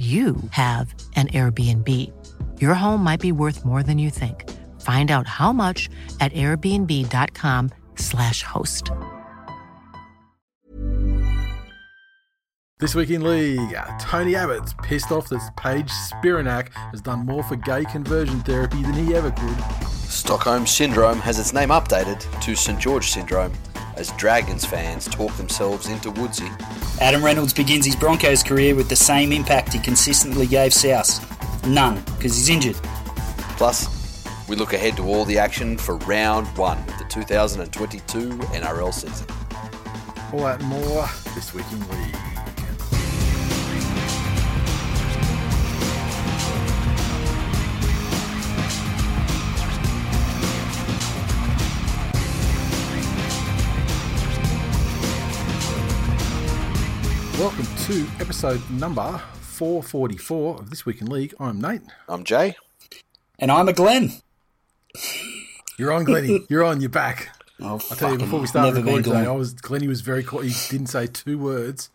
you have an Airbnb. Your home might be worth more than you think. Find out how much at airbnb.com/slash host. This week in league, Tony Abbott's pissed off that Paige Spiranac has done more for gay conversion therapy than he ever could. Stockholm Syndrome has its name updated to St George Syndrome as Dragons fans talk themselves into Woodsy. Adam Reynolds begins his Broncos career with the same impact he consistently gave South. None, because he's injured. Plus, we look ahead to all the action for round one of the 2022 NRL season. All that and more this week in league. Welcome to episode number 444 of This Week in League. I'm Nate. I'm Jay. And I'm a Glenn. You're on, Glenny. You're on. You're back. Oh, I'll tell you before we start never been recording today, Glenn. I was Glenny was very quiet. He didn't say two words.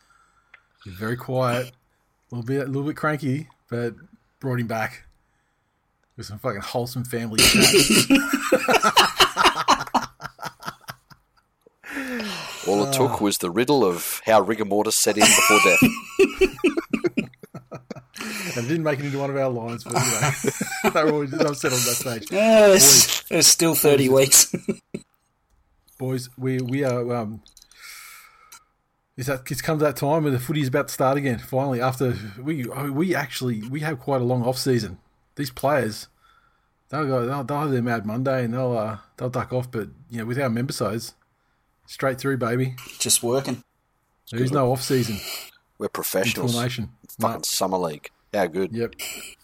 He was very quiet, a little bit, a little bit cranky, but brought him back with some fucking wholesome family chat. All it took was the riddle of how rigor mortis set in before death. and it didn't make it into one of our lines, but anyway, they were always upset on that stage. Yeah, there's, there's still 30 weeks. Boys, we we are. Um, is that it's come to that time where the footy is about to start again? Finally, after we we actually we have quite a long off season. These players, they'll go they'll, they'll have their mad Monday and they'll uh, they'll duck off. But you know, with our member size, straight through, baby. Just working. There is no off season We're professionals. Fucking No. summer league. How good. Yep.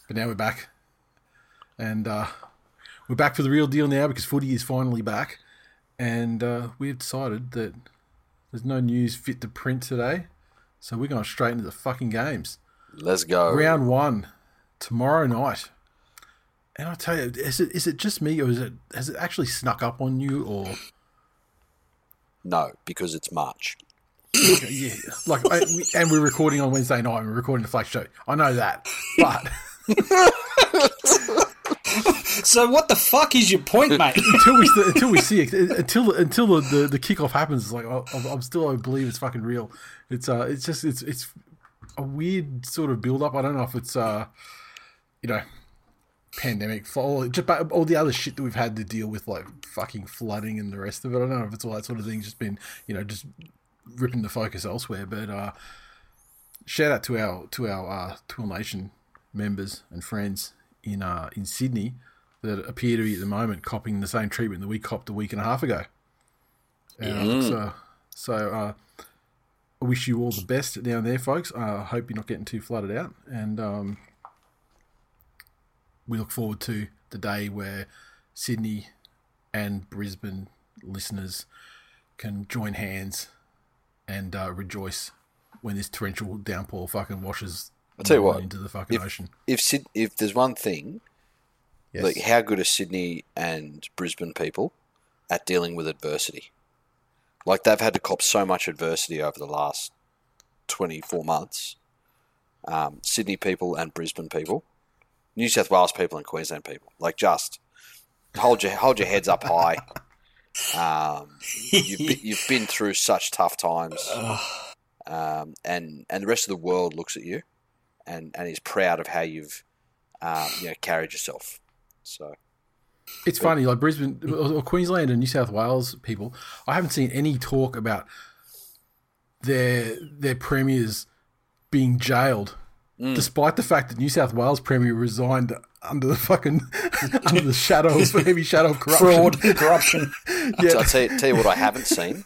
But now we're back. And uh, we're back for the real deal now because footy is finally back. And uh, we've decided that there's no news fit to print today. So we're going straight into the fucking games. Let's go. Round one, tomorrow night. And I tell you, is it is it just me or is it has it actually snuck up on you or No, because it's March. yeah, like I, we- and we're recording on Wednesday night. and We're recording the flash show. I know that, but So what the fuck is your point, mate? until we until we see it, until until the, the, the kickoff happens, it's like I- I'm, I'm still I believe it's fucking real. It's uh, it's just it's it's a weird sort of build up. I don't know if it's uh, you know, pandemic, all just but all the other shit that we've had to deal with, like fucking flooding and the rest of it. I don't know if it's all that sort of thing. Just been you know just ripping the focus elsewhere. But uh, shout out to our to our uh, Tool Nation members and friends in uh, in Sydney that appear to be at the moment copping the same treatment that we copped a week and a half ago. And, So, so uh, I wish you all the best down there, folks. I uh, hope you're not getting too flooded out, and um, we look forward to the day where Sydney and Brisbane listeners can join hands and uh, rejoice when this torrential downpour fucking washes I'll tell you what, into the fucking if- ocean. If Syd- if there's one thing, Yes. like how good are Sydney and Brisbane people at dealing with adversity? Like they've had to cop so much adversity over the last 24 months. Um, Sydney people and Brisbane people, New South Wales people and Queensland people, like just hold your hold your heads up high. Um, you've, been, you've been through such tough times, um, and and the rest of the world looks at you, and and is proud of how you've um, you know carried yourself. So It's funny, like Brisbane, or or Queensland and New South Wales people. I haven't seen any talk about their their premiers being jailed, despite the fact that New South Wales premier resigned under the fucking under the shadow of heavy shadow of corruption. Fraud, corruption. Yeah. I'll tell you, tell you what I haven't seen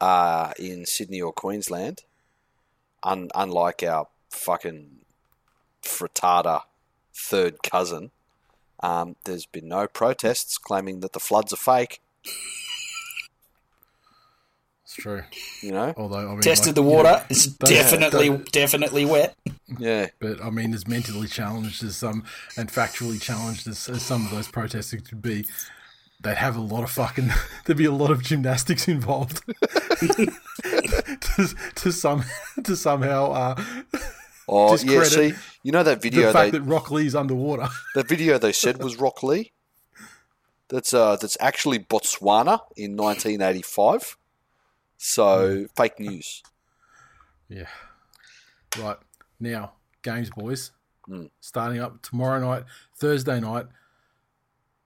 uh, in Sydney or Queensland. Un, unlike our fucking frittata third cousin. Um, there's been no protests claiming that the floods are fake. It's true. You know, Although I mean, Tested like, the you know, water. it's definitely, don't- definitely wet. yeah. But I mean, as mentally challenged as some and factually challenged as, as some of those protesters could be, they'd have a lot of fucking. There'd be a lot of gymnastics involved to, to some to somehow uh, Oh yeah. See, you know that video the video fact they that Rocklea's underwater. that video they said was Rocklea. That's uh that's actually Botswana in 1985. So fake news. Yeah. Right now, games, boys. Mm. Starting up tomorrow night, Thursday night.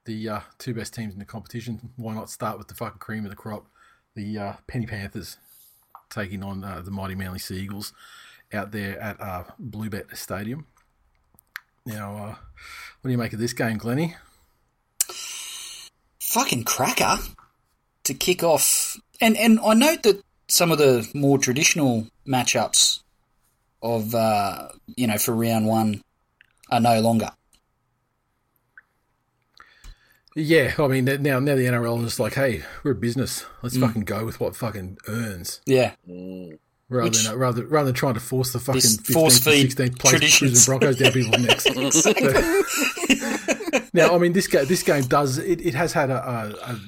The uh, two best teams in the competition. Why not start with the fucking cream of the crop? The uh, Penny Panthers taking on uh, the mighty Manly Seagulls out there at uh, Bluebet Stadium. Now, uh, what do you make of this game, Glennie? fucking cracker to kick off. And and I note that some of the more traditional matchups of uh, you know for round one are no longer. Yeah, I mean now now the NRL is like, hey, we're a business. Let's fucking go with what fucking earns. Yeah, Rather Which- than rather rather than trying to force the fucking This 15th force feed 16th place traditions. Brisbane Broncos down people's necks. now, I mean, this game this game does it, it has had a a, a,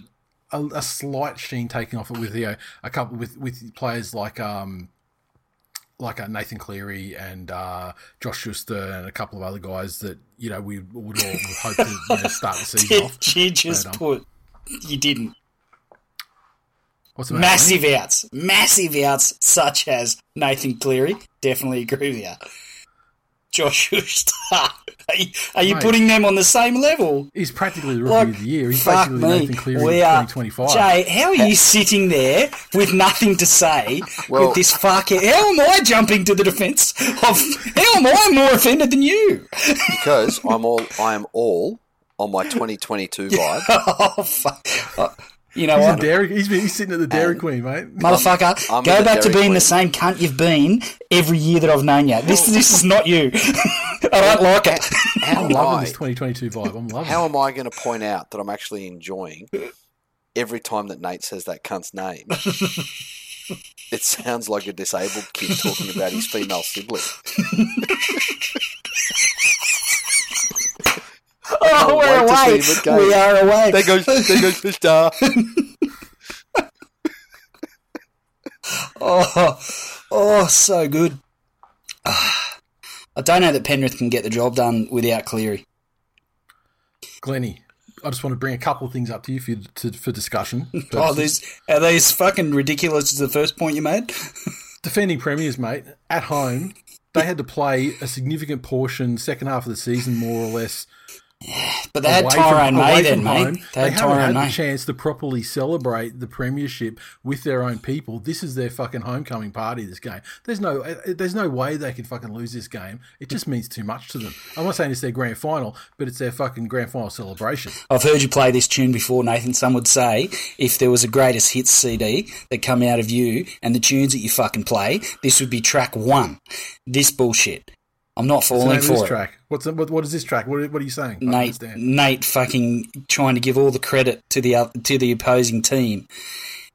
a slight sheen taken off it with you know, a couple with with players like um like uh, Nathan Cleary and uh, Josh Schuster and a couple of other guys that you know we would all hope to you know, start the season off. You just But, um, put? You didn't. What's the? Massive outs, massive outs, such as Nathan Cleary. Definitely agree with you. Josh Schuster. Are you, are you Mate. putting them on the same level? He's practically the rookie Like, of the year. He's fuck basically me. Nathan Cleary We in are- 2025. Jay, how are you sitting there with nothing to say Well- with this fucking? How am I jumping to the defence of? How am I more offended than you? Because I'm all I am all on my 2022 vibe. oh fuck! You know He's, a what, Dairy, he's, been, he's sitting at the Dairy And- Queen, mate. motherfucker? I'm go back to Dairy being the same cunt you've been every year that I've known you. This this is not you. I don't like it. How I'm am loving I? this 2022 vibe. I'm loving How it. am I going to point out that I'm actually enjoying every time that Nate says that cunt's name? it sounds like a disabled kid talking about his female sibling. Oh, we're wait to see away. him at games. We are away. There goes, there goes the star. Oh, oh, so good. I don't know that Penrith can get the job done without Cleary. Glennie, I just want to bring a couple of things up to you for, to, for discussion. Oh, these are these fucking ridiculous. Is the first point you made? Defending premiers, mate, at home, they had to play a significant portion, second half of the season, more or less. But they had Tyrone from- May then, mate. They had haven't had May. the chance to properly celebrate the premiership with their own people. This is their fucking homecoming party. This game, there's no, uh, there's no way they can fucking lose this game. It just means too much to them. I'm not saying it's their grand final, but it's their fucking grand final celebration. I've heard you play this tune before, Nathan. Some would say if there was a greatest hits CD that come out of you and the tunes that you fucking play, this would be track one. This bullshit. I'm not falling name for this it. track? What's what, what is this track? What, what are you saying? Nate. Nate fucking trying to give all the credit to the to the opposing team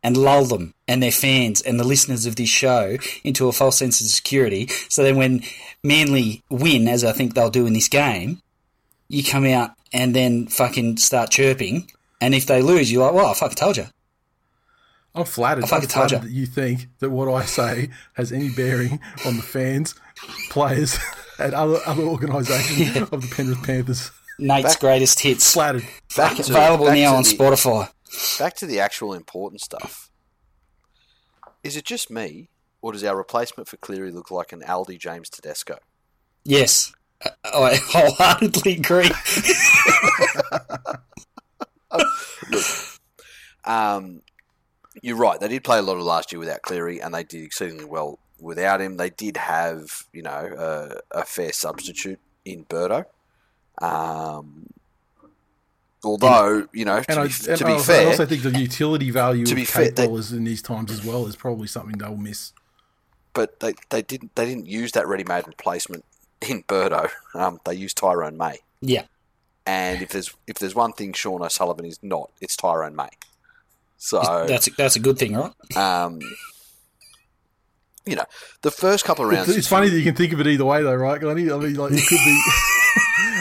and lull them and their fans and the listeners of this show into a false sense of security. So then when Manly win, as I think they'll do in this game, you come out and then fucking start chirping. And if they lose, you're like, well, I fucking told you. I'm flattered. I fucking I'm flattered ya. that you think that what I say has any bearing on the fans, players, and other other organisations of the Penrith Panthers. Nate's Back- greatest hits. Flattered. Back to, Available back now on the- Spotify. Back to the actual important stuff. Is it just me, or does our replacement for Cleary look like an Aldi James Tedesco? Yes. I- I wholeheartedly agree. Um, you're right. They did play a lot of last year without Cleary, and they did exceedingly well without him. They did have, you know, a, a fair substitute in Birdo. Um, although, you know, to And, I, be, and to I be also, fair, I also think the utility value To of be fair, Kate they- Ballers in these times as well is probably something they'll miss. but they, they didn't they didn't use that ready-made replacement in Birdo, um, they used Tyrone May. Yeah. And if there's if there's one thing Sean O'Sullivan is not, it's Tyrone May. So That's a, that's a good thing, right? um, you know, the first couple of rounds. It's funny that you can think of it either way, though, right, Glenny? I mean, like it could be.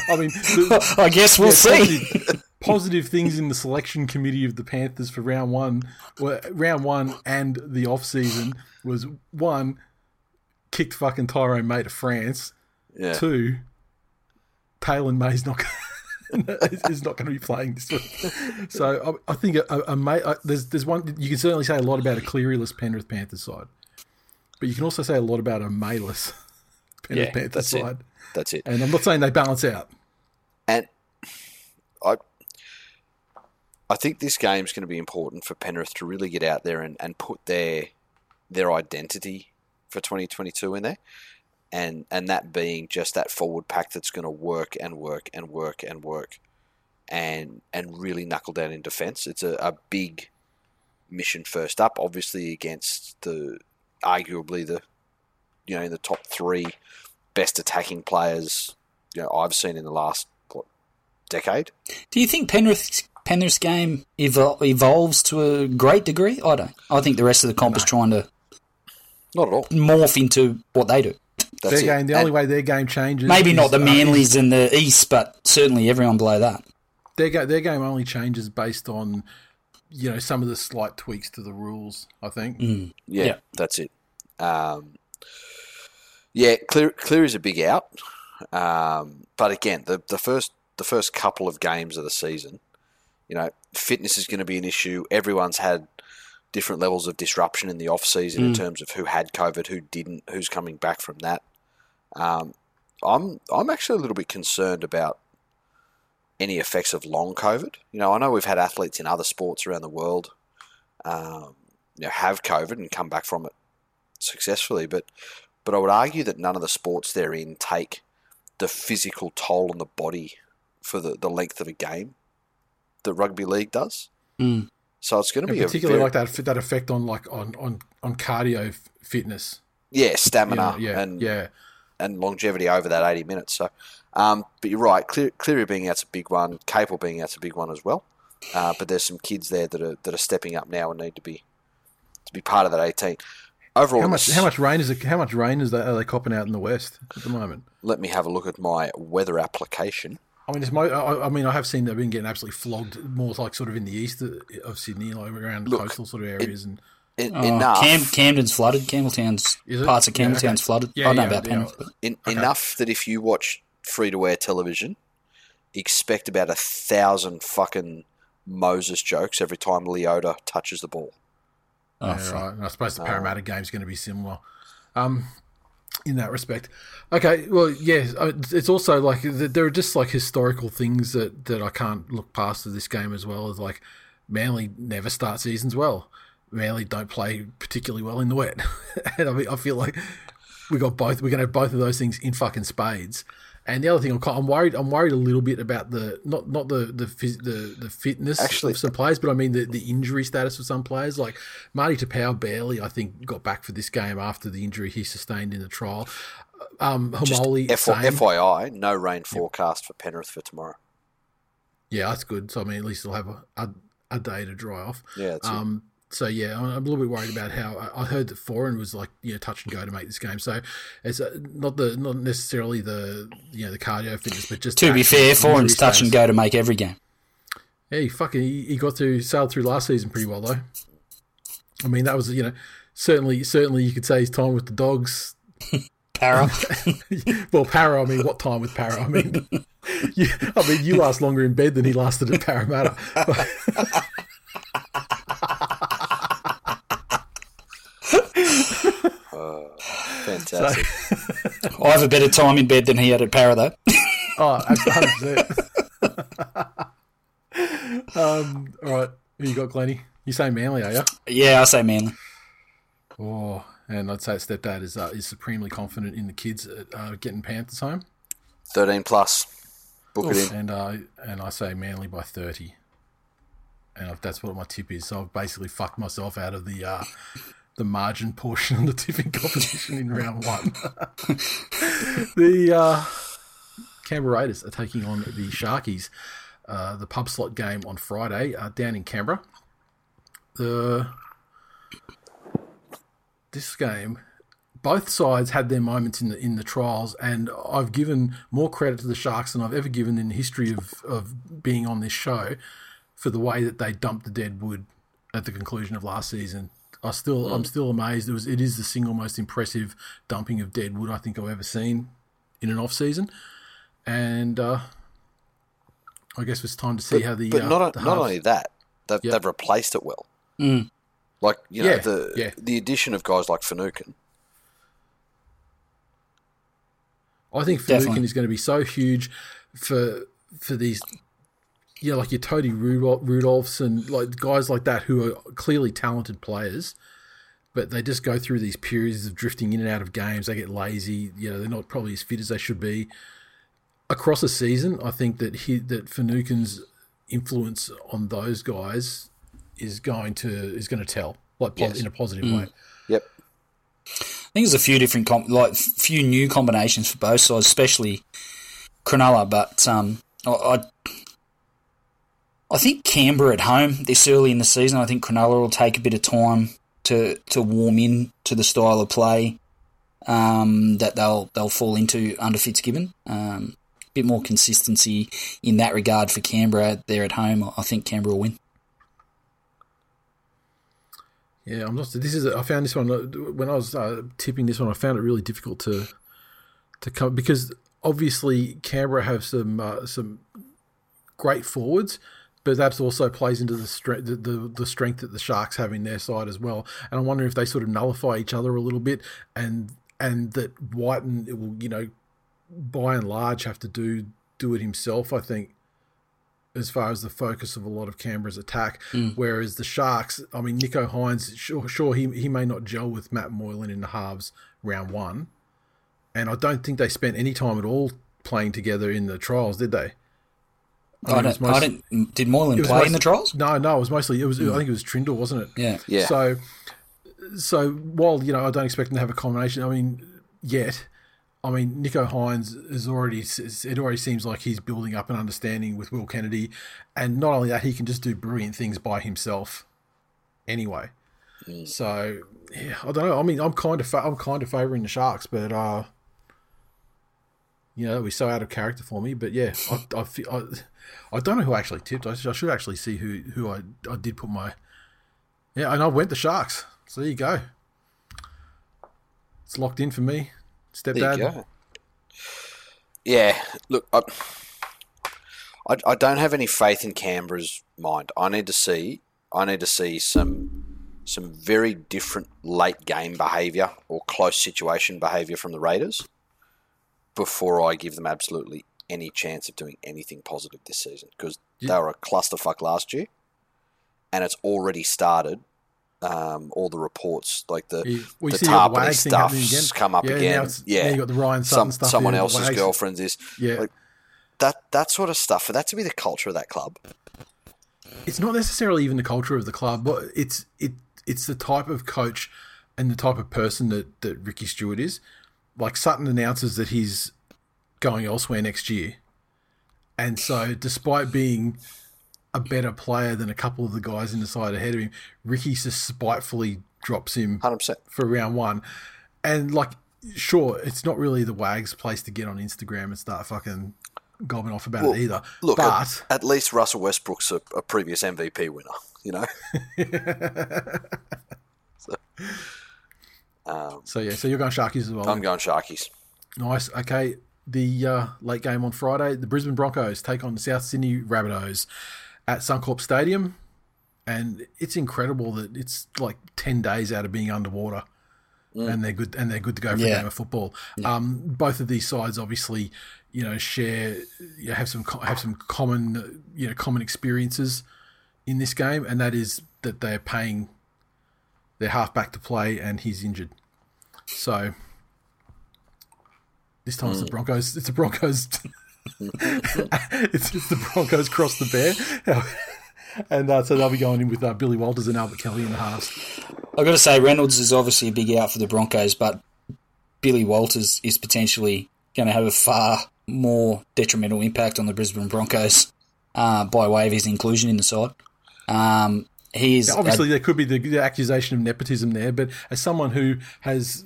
I mean, the, I guess we'll yeah, see. Positive, positive things in the selection committee of the Panthers for round one, were, round one and the off season was one kicked fucking Tyrone May to France. yeah. Two, Taylor May's not is not going to be playing this week. So I, I think a, a, a May, uh, there's there's one you can certainly say a lot about a Clearyless Penrith Panthers side, but you can also say a lot about a Mayless Penrith Yeah, Panthers that's it. side. That's it. And I'm not saying they balance out. And I, I think this game's going to be important for Penrith to really get out there and, and put their their identity for 2022 in there, and and that being just that forward pack that's going to work and work and work and work, and and really knuckle down in defence. It's a, a big mission first up, obviously against the arguably the you know in the top three best attacking players you know I've seen in the last what, decade. Do you think Penrith's Penrith's game evol- evolves to a great degree? I don't. I think the rest of the comp is trying to Not at all. morph into what they do. That's their it. game, the And only way their game changes, Maybe is, not the uh, in the East, but certainly everyone below that. their ga- their game only changes based on you know some of the slight tweaks to the rules. I think. yeah, yeah. that's it. Um, yeah, clear clear is a big out. Um, but again, the the first the first couple of games of the season, you know, fitness is going to be an issue. Everyone's had different levels of disruption in the off season in terms of who had COVID, who didn't, who's coming back from that. Um, I'm I'm actually a little bit concerned about any effects of long COVID. You know, I know we've had athletes in other sports around the world, um, you know, have COVID and come back from it successfully, but but I would argue that none of the sports they're in take the physical toll on the body for the, the length of a game that rugby league does. Mm. So it's going to be a particularly very, like that that effect on like on on on cardio f- fitness. yeah you stamina know, yeah, and yeah. And longevity over that 80 minutes. So, um, but you're right. Clear, Cleary being out's a big one. Capel being out's a big one as well. Uh, but there's some kids there that are that are stepping up now and need to be to be part of that 18. Overall, How much how much rain is it? How much rain is that? Are they copping out in the west at the moment? Let me have a look at my weather application. I mean, it's mo- I, I mean, I have seen they've been getting absolutely flogged more like sort of in the east of Sydney, like around Look, coastal sort of areas, and En- Oh, enough, Cam, Camden's flooded. Campbelltown's Is parts of Yeah, okay. flooded. Yeah, I don't know about yeah. Penrith, but en- enough that if you watch free to air television, expect about a thousand fucking Moses jokes every time Leota touches the ball. oh, yeah, right. And I suppose the Parramatta game's going to be similar, um, in that respect. Okay, well, yeah, uh, it's also like there are just like historical things that that I can't look past of this game as well as like Manly never start seasons well. Manly don't play particularly well in the wet, and I mean, I feel like we got both. We're going to have both of those things in fucking spades. And the other thing, I'm, worried. I'm worried a little bit about the not not the the the, the fitness Actually- of some players, but I mean the, the injury status of some players. Like Marty Taupau barely, I think, got back for this game after the injury he sustained in the trial. Um, Just Homoli, F-. FYI, no rain forecast for Penrith for tomorrow. yeah, that's good. So I mean, at least they'll have a, a, a day to dry off. Yeah, that's it. So yeah, I'm a little bit worried about how I heard that Foran was like you know touch and go to make this game. So it's uh, not the not necessarily the you know the cardio fitness, but just To be fair, Foran's touch and go to make every game. Yeah, he fucking he, he got through sailed through last season pretty well though. I mean, that was you know certainly certainly you could say his time with the dogs. Para. well, Para. I mean, what time with Para? I mean, you, I mean, you last longer in bed than he lasted at Parramatta. Fantastic. I have a better time in bed than he had at Para, though. Oh, absolutely. um, all right. Who you got, Glenny? You say Manly, are you? yeah, I say Manly. Oh, and I'd say stepdad is uh, is supremely confident in the kids uh, getting Panthers home, 13 plus. Book it in. and uh, and I say Manly by thirty, and if that's what my tip is. So I've basically fucked myself out of the uh, the margin portion of the tipping competition in round one. the uh, Canberra Raiders are taking on the Sharkies. Uh, the pub slot game on Friday uh, down in Canberra. The this game, both sides had their moments in the in the trials, and I've given more credit to the Sharks than I've ever given in the history of of being on this show for the way that they dumped the dead wood at the conclusion of last season. I still, I'm still amazed. It was, it is the single most impressive dumping of dead wood I think I've ever seen in an off season, and uh, I guess it's time to see how the but uh, not the not halves- only that, they've, Yep. they've replaced it well. Mm. Like you know Yeah, the yeah. the addition of guys like Finucane. I think Definitely. Finucane is going to be so huge for for these, yeah, like your Toby Rudolf, Rudolfs and like guys like that who are clearly talented players, but they just go through these periods of drifting in and out of games. They get lazy. You know, they're not probably as fit as they should be. Across a season, I think that he that Finucane's influence on those guys is going to is going to tell like Yes. in a positive way. Yep. I think there's a few different, com- like few new combinations for both sides, especially Cronulla. But um, I, I, I think Canberra at home this early in the season. I think Cronulla will take a bit of time to to warm in to the style of play um, that they'll they'll fall into under Fitzgibbon. Um, a bit more consistency in that regard for Canberra. They're at home. I think Canberra will win. Yeah, I'm not. This is. I found this one when I was uh, tipping this one. I found it really difficult to to come because obviously Canberra have some uh, some great forwards, but that also plays into the strength the, the the strength that the Sharks have in their side as well. And I wonder if they sort of nullify each other a little bit, and and that Wighton it will you know by and large have to do do it himself. I think as far as the focus of a lot of Canberra's attack. Mm. Whereas the Sharks, I mean, Nicho Hynes, sure, sure he, he may not gel with Matt Moylan in the halves round one. And I don't think they spent any time at all playing together in the trials, did they? I, mean, it was don't, I don't. Did Moylan it was play in the trials? No, no, it was mostly, it was, I think it was Trindall, wasn't it? Yeah. Yeah. So, so while you know I don't expect them to have a combination, I mean, yet, I mean, Nicho Hynes is already. It already seems like he's building up an understanding with Will Kennedy, and not only that, he can just do brilliant things by himself. Anyway, so yeah, I don't know. I mean, I'm kind of fa- I'm kind of favouring the Sharks, but uh, you know, we're so out of character for me. But yeah, I I, feel, I, I don't know who I actually tipped. I should, I should actually see who who I I did put my yeah, and I went the Sharks. So there you go. It's locked in for me. There Stepdad. you go. Yeah, look, I, I, I don't have any faith in Canberra's mind. I need to see, I need to see some, some very different late game behaviour or close situation behaviour from the Raiders before I give them absolutely any chance of doing anything positive this season because they were a clusterfuck last year, and it's already started. Um, all the reports, like the You- well, the see how the tarpany Wags thing happening stuff's come up Yeah, again. Yeah, you got the Ryan Sutton Some, stuff someone else's girlfriend's is Yeah, like that. That sort of stuff. For that to be the culture of that club, it's not necessarily even the culture of the club, but it's it it's the type of coach and the type of person that that Ricky Stuart is. Like Sutton announces that he's going elsewhere next year, and so despite being a better player than a couple of the guys in the side ahead of him, Ricky just spitefully drops him hundred percent. for round one. And like, sure, it's not really the Wags place to get on Instagram and start fucking gobbing off about it either. Look, but at, at least Russell Westbrook's a, a previous MVP winner. You know, so yeah, so you're going Sharkies as well. I'm going Sharkies. Nice. Okay. The uh, late game on Friday, the Brisbane Broncos take on the South Sydney Rabbitohs at Suncorp Stadium, and it's incredible that it's like ten days out of being underwater, and they're good and they're good to go for a game of football. Um, both of these sides obviously, you know, share you know, have some have some common you know common experiences in this game, and that is that they're paying their halfback to play, and he's injured. So this time it's the Broncos. It's the Broncos. it's, it's the Broncos cross the bear, and uh, so they'll be going in with uh, Billy Walters and Albert Kelly in the halves. I've got to say, Reynolds is obviously a big out for the Broncos, but Billy Walters is potentially going to have a far more detrimental impact on the Brisbane Broncos uh, by way of his inclusion in the side. Um, he is Obviously, there could be the, the accusation of nepotism there, but as someone who has,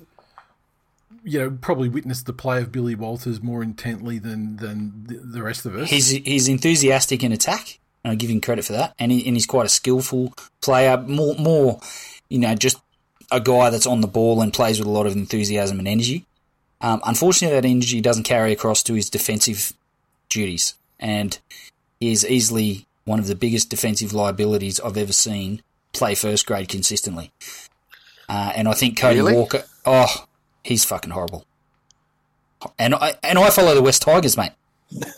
you know, probably witnessed the play of Billy Walters more intently than than the, the rest of us, he's he's enthusiastic in attack. And I give him credit for that, and, he, and he's quite a skillful player. More more, you know, just a guy that's on the ball and plays with a lot of enthusiasm and energy. Um, unfortunately, that energy doesn't carry across to his defensive duties, and he is easily one of the biggest defensive liabilities I've ever seen play first grade consistently. Uh, and I think Cody Really? Walker, oh, he's fucking horrible. And I and I follow the West Tigers, mate.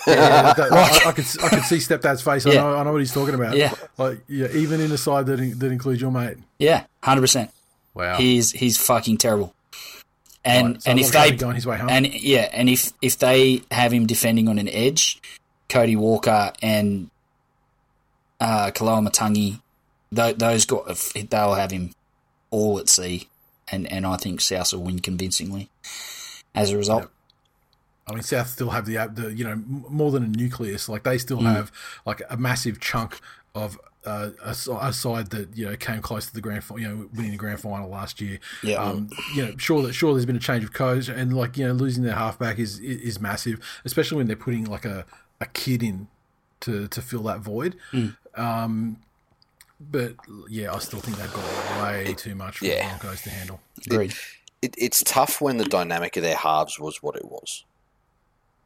Yeah, that- I, I could I could see stepdad's face. I know I know what he's talking about. Yeah. like yeah, even in a side that in- that includes your mate. Yeah, hundred percent. Wow, He's he's fucking terrible. And Right, so and if they traffic going his way home. and yeah, and if if they have him defending on an edge, Cody Walker and uh, Koloamatangi, th- those guys, they'll have him all at sea, and and I think South will win convincingly. As a result, I mean, South still have the, the you know more than a nucleus. Like they still Mm. have like a massive chunk of uh, a, a side that you know came close to the grand, you know, winning the grand final last year. Yeah. Um, you know, sure that sure there's been a change of coach, and like you know, losing their halfback is is is massive, especially when they're putting like a, a kid in to to fill that void. Mm. Um, but yeah, I still think they've got way too much for Yeah. the Broncos to handle. agreed. It, it's tough when the dynamic of their halves was what it was.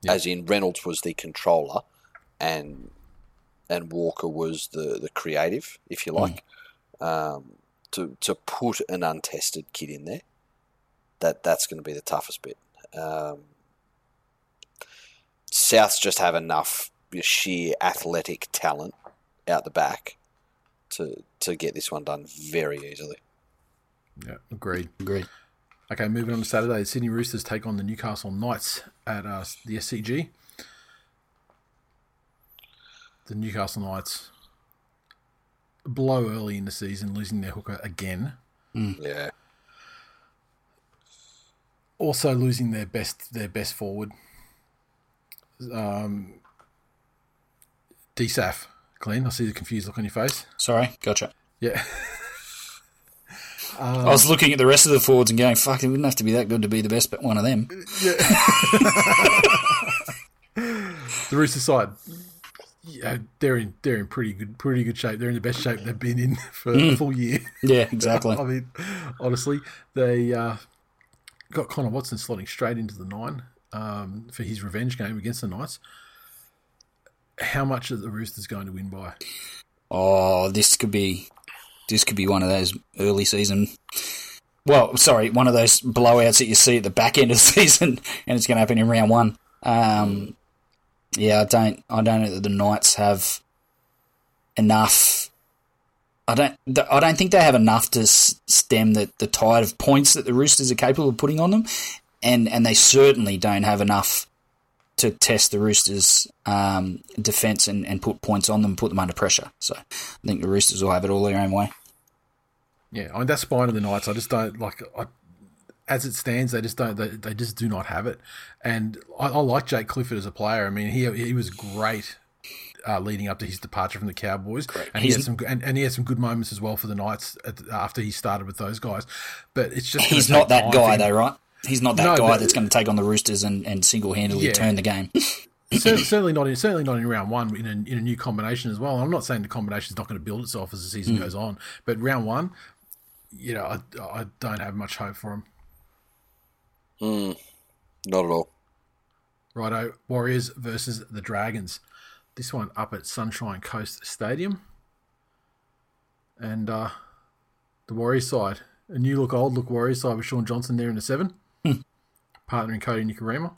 Yeah. As in, Reynolds was the controller, and and Walker was the, the creative, if you like. Um, to to put an untested kid in there, that that's going to be the toughest bit. Um, Souths just have enough sheer athletic talent out the back to to get this one done very easily. Yeah, agreed. Agreed. Okay, moving on to Saturday, the Sydney Roosters take on the Newcastle Knights at uh, the SCG. The Newcastle Knights blow early in the season, losing their hooker again. Yeah. Also losing their best their best forward. Um, DSAF, Glenn. I see the confused look on your face. Sorry, gotcha. Yeah, I was looking at the rest of the forwards and going, "Fuck, it wouldn't have to be that good to be the best, but one of them." Yeah. the Rooster side. Yeah, they're in they're in pretty good pretty good shape. They're in the best shape they've been in for a full year. Yeah, exactly. I mean, honestly, they uh, got Connor Watson slotting straight into the nine um, for his revenge game against the Knights. How much are the Roosters going to win by? Oh, this could be this could be one of those early season. Well, sorry, one of those blowouts that you see at the back end of the season, and it's going to happen in round one. Um, yeah, I don't, I don't know that the Knights have enough. I don't, I don't think they have enough to stem the, the tide of points that the Roosters are capable of putting on them, and and they certainly don't have enough to test the Roosters' um, defence and, and put points on them, put them under pressure. So I think the Roosters will have it all their own way. Yeah, I mean that spine of the Knights. I just don't like. I, as it stands, they just don't. They, they just do not have it. And I, I like Jake Clifford as a player. I mean, he he was great uh, leading up to his departure from the Cowboys, and he He's- had some and, and he had some good moments as well for the Knights at, after he started with those guys. But it's just He's not that guy, though, right? He's not that No, guy but- that's going to take on the Roosters and, and single handedly Yeah. turn the game. Certainly not in certainly not in round one in a, in a new combination as well. I'm not saying the combination is not going to build itself as the season goes on, but round one, you know, I, I don't have much hope for him. Mm, not at all. Righto, Warriors versus the Dragons. This one up at Sunshine Coast Stadium, and uh, the Warriors side, a new look, old look Warriors side with Shaun Johnson there in the seven, partnering Kodi Nikorima.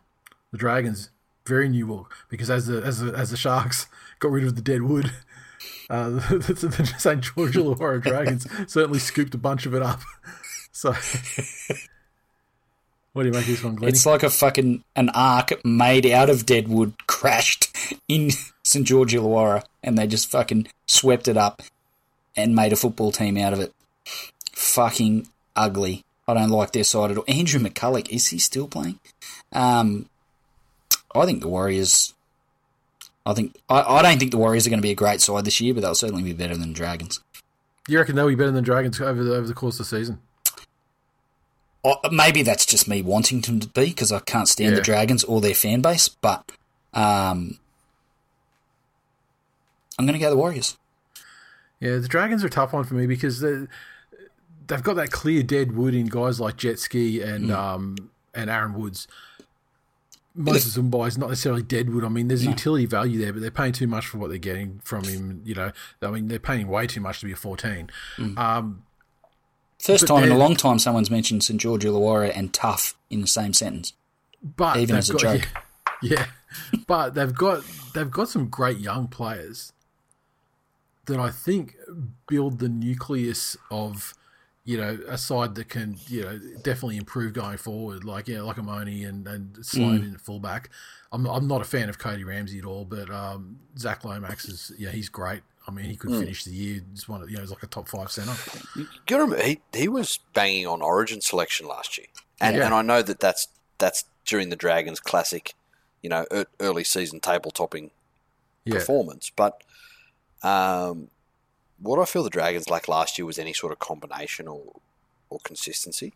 The Dragons, very new look because as the as the, as the Sharks got rid of the dead wood, uh, the, the, the St George Illawarra Dragons certainly scooped a bunch of it up. So, what do you make of this one, Glenn? It's like a fucking an ark made out of dead wood crashed in St George Illawarra, and they just fucking swept it up and made a football team out of it. Fucking ugly. I don't like their side at all. Andrew McCullough is he still playing? Um, I think the Warriors. I think I, I don't think the Warriors are going to be a great side this year, but they'll certainly be better than the Dragons. You reckon they'll be better than Dragons over the over the course of the season? Maybe that's just me wanting them to be because I can't stand Yeah. the Dragons or their fan base, but um, I'm going to go the Warriors. Yeah, the Dragons are a tough one for me because they they've got that clear dead wood in guys like Jet Ski and um and Aaron Woods. Moses Mbye is not necessarily dead wood. I mean, there's utility value there, but they're paying too much for what they're getting from him. You know, I mean, they're paying way too much to be a 14. Um, First time in a long time someone's mentioned St George Illawarra and tough in the same sentence. but Even as a got, joke. Yeah, yeah. but they've got they've got some great young players that I think build the nucleus of you know a side that can you know definitely improve going forward. Like yeah, like Amone and and Sloan in fullback. I'm I'm not a fan of Cody Ramsey at all, but um, Zach Lomax is yeah he's great. I mean, he could finish the year just one of you know he's like a top five center. You gotta remember, he, he was banging on Origin selection last year, and Yeah. and I know that that's that's during the Dragons' classic, you know, early season table topping Yeah, performance. But um, what I feel the Dragons lacked last year was any sort of combination or or consistency.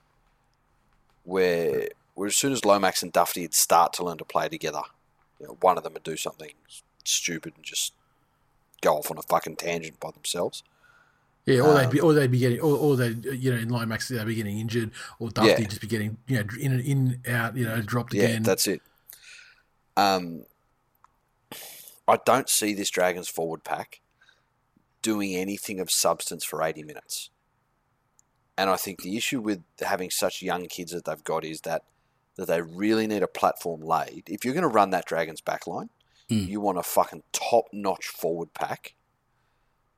Where where as soon as Lomax and Dufty would start to learn to play together, you know, one of them would do something stupid and just go off on a fucking tangent by themselves. Yeah, or Um, they'd be, or they'd be getting, or, or they, you know, in Lomax they'd be getting injured, or Dufty Yeah. just be getting, you know, in in out, you know, dropped Yeah, again. that's it. Um, I don't see this Dragons forward pack doing anything of substance for 80 minutes. And I think the issue with having such young kids that they've got is that that they really need a platform laid. If you're going to run that Dragons backline, Hmm. you want a fucking top-notch forward pack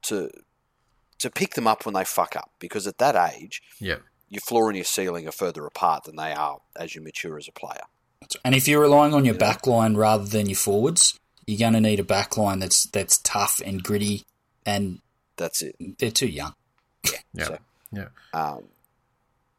to to pick them up when they fuck up because at that age, yeah, your floor and your ceiling are further apart than they are as you mature as a player. And if you're relying on your back line rather than your forwards, you're going to need a back line that's that's tough and gritty, and That's it. they're too young. yeah, So- yeah. Um,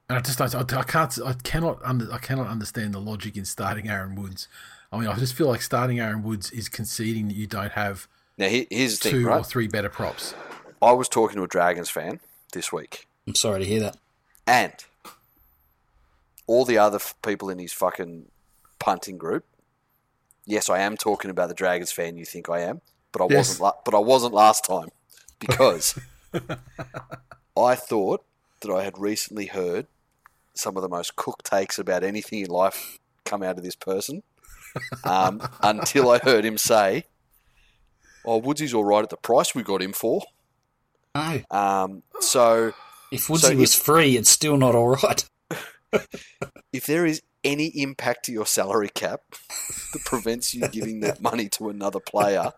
And I just don't, I, I can't, I cannot, under, I cannot understand the logic in starting Aaron Woods. I mean, I just feel like starting Aaron Woods is conceding that you don't have Now, here's the thing, two or three better props. I was talking to a Dragons fan this week, I'm sorry to hear that. and all the other f- people in his fucking punting group. Yes, I am talking about the Dragons fan. You think I am, but I Yes. wasn't. La- but I wasn't last time because I thought that I had recently heard some of the most cooked takes about anything in life come out of this person. Um, until I heard him say, "Oh, Woodsy's all right at the price we got him for." No, Um, so if Woodsy So was free, it's still not all right. if there is any impact to your salary cap that prevents you giving that money to another player,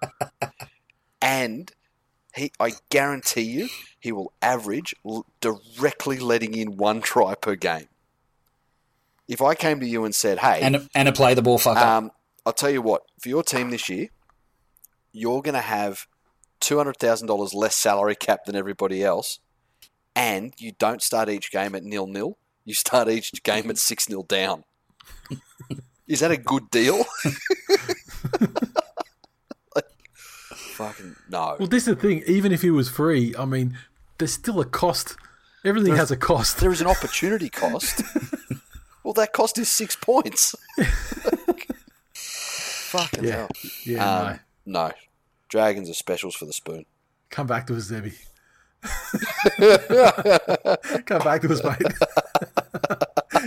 and he, I guarantee you, he will average l- directly letting in one try per game. If I came to you and said, "Hey, And and a play the ball fuck up. um, I'll tell you what, for your team this year, you're going to have two hundred thousand dollars less salary cap than everybody else, and you don't start each game at nil nil. You start each game at six nil down. Is that a good deal? no. Well, this is the thing. Even if he was free, I mean, there's still a cost. Everything has a cost. There is an opportunity cost. well, that cost is six points. fucking Yeah, hell. yeah. Um, no. Dragons are specials for the spoon. Come back to us, Debbie. Come back to us, mate.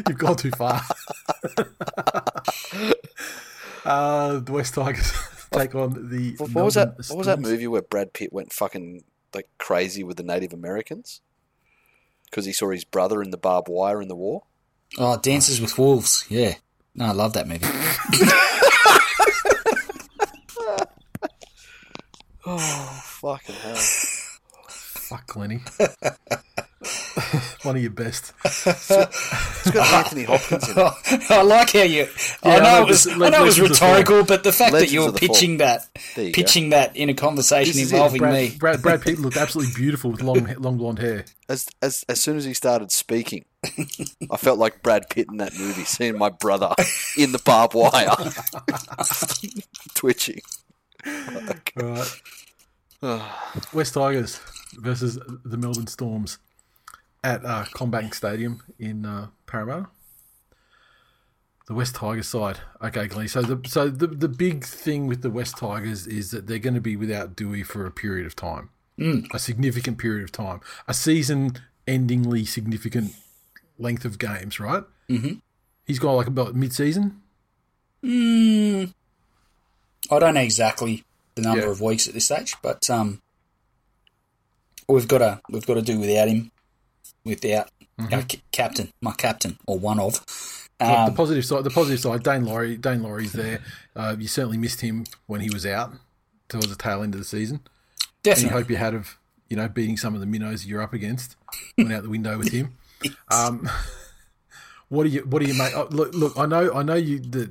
You've gone too far. uh, the West Tigers take on the. What, what was that? Melbourne What was that movie where Brad Pitt went fucking like crazy with the Native Americans because he saw his brother in the barbed wire in the war? Oh, Dances with Wolves. Yeah. No, I love that movie. Oh fucking hell! Fuck, Glenny. One of your best. It's got Anthony Hopkins in it. I like how you. I know no, it was. I know it was Legends the rhetorical, but the fact Legends that you're of Fall. pitching that, There you go. pitching that in a conversation This involving Brad, me. Brad, Brad Pitt looked absolutely beautiful with long, long blonde hair. As as as soon as he started speaking, I felt like Brad Pitt in that movie, seeing my brother in the barbed wire, twitching. All right. West Tigers versus the Melbourne Storms at uh, CommBank Stadium in uh, Parramatta. The West Tigers side. Okay, Glenn. So the so the the big thing with the West Tigers is that they're going to be without Dewey for a period of time, mm. a significant period of time, a season-endingly significant length of games. Right? Mm-hmm. He's got like about mid-season. Mm, I don't know exactly the number yeah. of weeks at this stage, but um, we've got to we've got to do without him, without mm-hmm. our c- captain, my captain, or one of. Um, the positive side, the positive side, Daine Laurie, Daine Laurie's there. Uh, you certainly missed him when he was out towards the tail end of the season. Definitely. And you hope you had of you know beating some of the minnows you're up against went out the window with him. Um, what do you what do you make? Oh, look, look, I know I know you that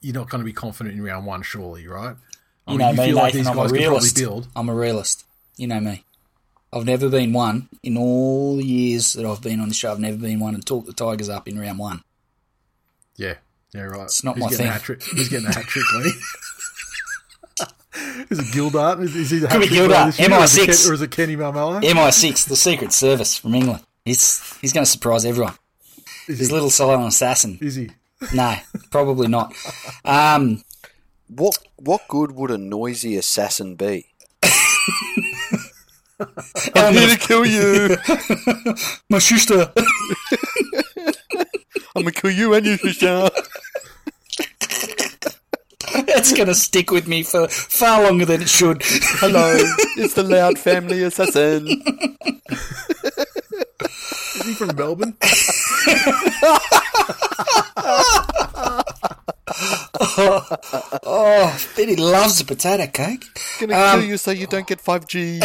you're not going to be confident in round one, surely, right? I you mean, know you me, feel Nathan, like these I'm guys a realist. build. I'm a realist. You know me. I've never been one in all the years that I've been on the show. I've never been one to talk the Tigers up in round one. Yeah, yeah, right. It's not He's my thing. He's getting a hat trick, Lee. is it Gildart? Is, is he the Could be Gildart. MI6. Or is it Kenny Maumalo? MI6, the Secret Service from England. He's he's going to surprise everyone. Is His he? little silent assassin. Is he? No, probably not. Um, what what good would a noisy assassin be? I'm here to kill you. My sister. I'm gonna kill you and your sister. That's gonna stick with me for far longer than it should. Hello, it's the loud family assassin. Is he from Melbourne? oh, oh, Benny loves a potato cake. Gonna um, kill you so you don't get 5G.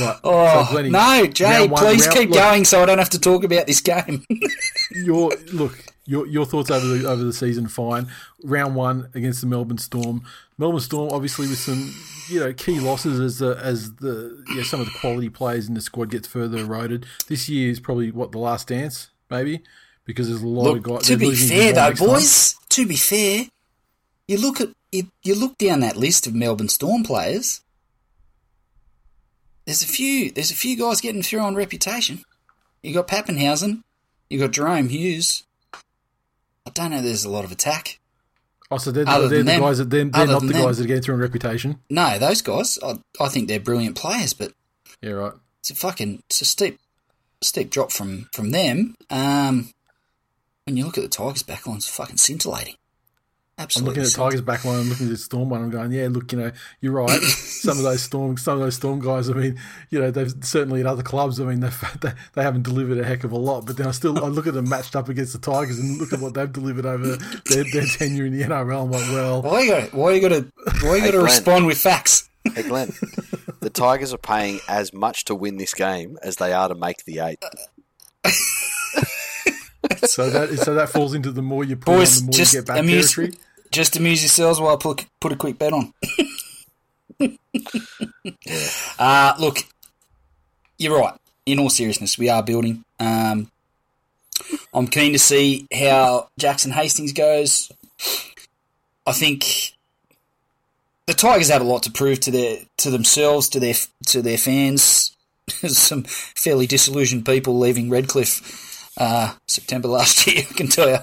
right. Oh, so Glennie, no, Jay, one, please round, keep look, going so I don't have to talk about this game. your look, your your thoughts over the over the season, fine. Round one against the Melbourne Storm. Melbourne Storm, obviously, with some you know key losses as the as the yeah, some of the quality players in the squad gets further eroded. This year is probably what the last dance, maybe because there's a lot look, of guys. To be fair, though, boys, time. to be fair, you look at you, you look down that list of Melbourne Storm players. There's a few. There's a few guys getting through on reputation. You got Papenhuyzen. You got Jahrome Hughes. I don't know. There's a lot of attack. Oh, so they're, they're the them, guys that they're, they're not the them. guys that are getting through on reputation. No, those guys. I, I think they're brilliant players, but yeah, right. It's a fucking it's a steep steep drop from from them. Um, when you look at the Tigers backline, it's fucking scintillating. Absolutely. I'm looking at the Tigers backline, I'm looking at the Storm one, I'm going, yeah, look, you know, you're right. some of those Storm, some of those Storm guys, I mean, you know, they've certainly at other clubs, I mean, they they haven't delivered a heck of a lot, but then I still I look at them matched up against the Tigers and look at what they've delivered over their, their tenure in the NRL. I'm like, well, why you got why you got to why you got to respond with facts? Hey Glenn, the Tigers are paying as much to win this game as they are to make the eight. so that so that falls into the more you put Boys, on, the more just you get back amuse, territory. Just amuse yourselves while I put put a quick bet on. uh, look, you're right. In all seriousness, we are building. Um, I'm keen to see how Jackson Hastings goes. I think the Tigers have a lot to prove to their to themselves, to their to their fans. Some fairly disillusioned people leaving Redcliffe uh, September last year, I can tell you.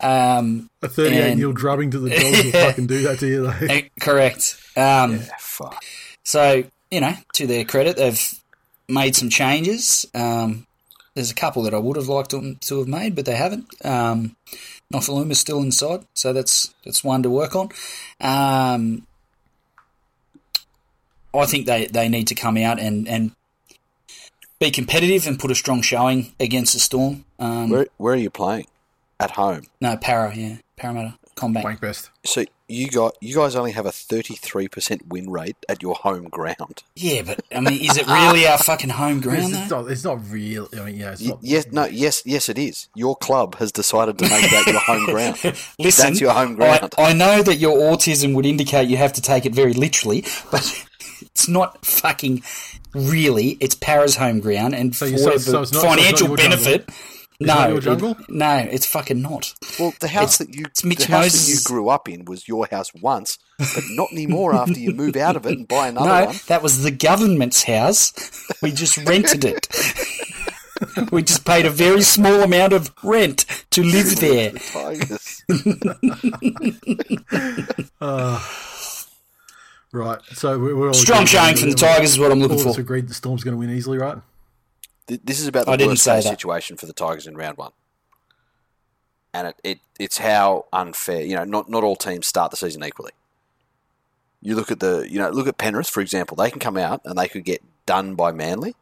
Um, a 38 nil drubbing to the dogs will fucking do that to you, though. Correct. Um, yeah, fuck. So, you know, to their credit, they've made some changes. Um, there's a couple that I would have liked them to have made, but they haven't. Um, is still inside, so that's that's one to work on. Um, I think they, they need to come out and, and be competitive and put a strong showing against the Storm. Um, where, where are you playing? At home? No, Para, yeah. Parramatta, CommBank. Wank So you got you guys only have a 33% win rate at your home ground. Yeah, but I mean, is it really our fucking home ground? It's, not, it's not real. I mean, yeah, it's not. Yes, no, yes, yes, it is. Your club has decided to make that your home ground. Listen, that's your home ground. I, I know that your autism would indicate you have to take it very literally, but it's not fucking really. It's Para's home ground, and So for you- so- so not- so financial not benefit. it no, it- no, it's fucking not. Well, the house It's- that you it's the Mitch house Moses'- that you grew up in was your house once, but not anymore after you move out of it and buy another no, one. that was the government's house. We just rented it. we just paid a very small amount of rent to live there. The Tigers. Right. So we're, we're all Strong agreed- showing from the Tigers is what I'm looking All of for. agreed the Storm's going to win easily, right? This is about the I didn't worst say that. situation for the Tigers in round one. And it, it it's how unfair, you know, not, not all teams start the season equally. You look at the, you know, look at Penrith, for example. They can come out and they could get done by Manly.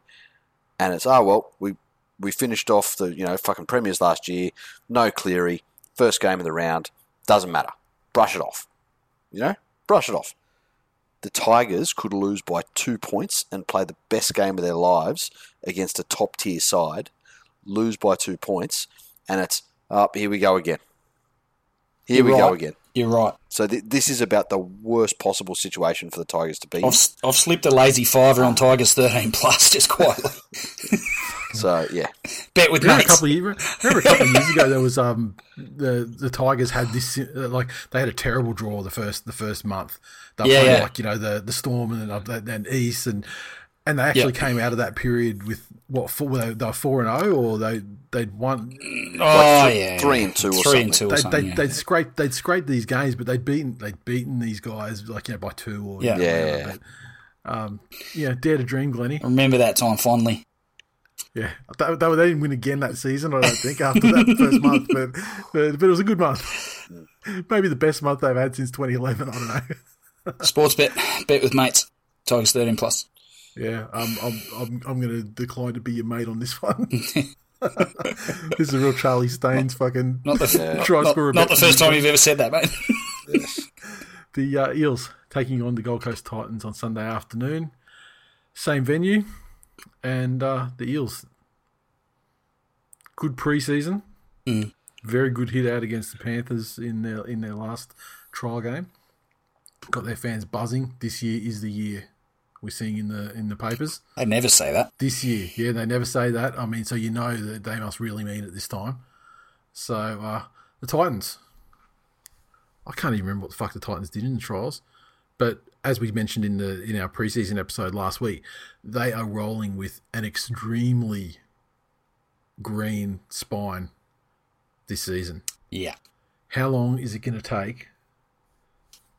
And it's, oh, well, we, we finished off the, you know, fucking premiers last year. No Cleary. First game of the round. Doesn't matter. Brush it off. You know? Brush it off. The Tigers could lose by two points and play the best game of their lives against a top tier side, lose by two points, and it's up. here we go again. Here You're we go again. You're right. So th- this is about the worst possible situation for the Tigers to be. I've, I've slipped a lazy fiver on Tigers 13 plus just quietly. So yeah, Bet with Remember a couple of years, remember a couple of years ago there was um the the Tigers had this uh, like they had a terrible draw the first the first month. They Yeah, played yeah. like you know the the Storm and then and East and and they actually Yeah. came out of that period with what four were they, they were four and zero or they they'd won oh, three- yeah. three and two or Three and something. two or they something. they yeah. they'd scraped they'd scraped these games but they'd beaten they'd beaten these guys like you know by two or Yeah. whatever, Yeah. but, um yeah dare to dream Glenny Remember that time fondly. Yeah, they, they, they didn't win again that season. I don't think after that first month, but, but but it was a good month. Maybe the best month they've had since 2011. I don't know. Sports bet. Bet with mates. Tigers 13 plus. Yeah, um, I'm I'm I'm going to decline to be your mate on this one. this is a real Charlie Staines fucking Not the, try not, scorer not the first time you've ever said that, mate. The uh, Eels taking on the Gold Coast Titans on Sunday afternoon, same venue, and uh, the Eels. Good preseason, Mm. very good hit out against the Panthers in their in their last trial game. Got their fans buzzing. This year is the year we're seeing in the in the papers. They never say that. This year, yeah, they never say that. I mean, so you know that they must really mean it this time. So uh, the Titans, I can't even remember what the fuck the Titans did in the trials, but as we mentioned in the in our preseason episode last week, they are rolling with an extremely green spine this season. Yeah. How long is it going to take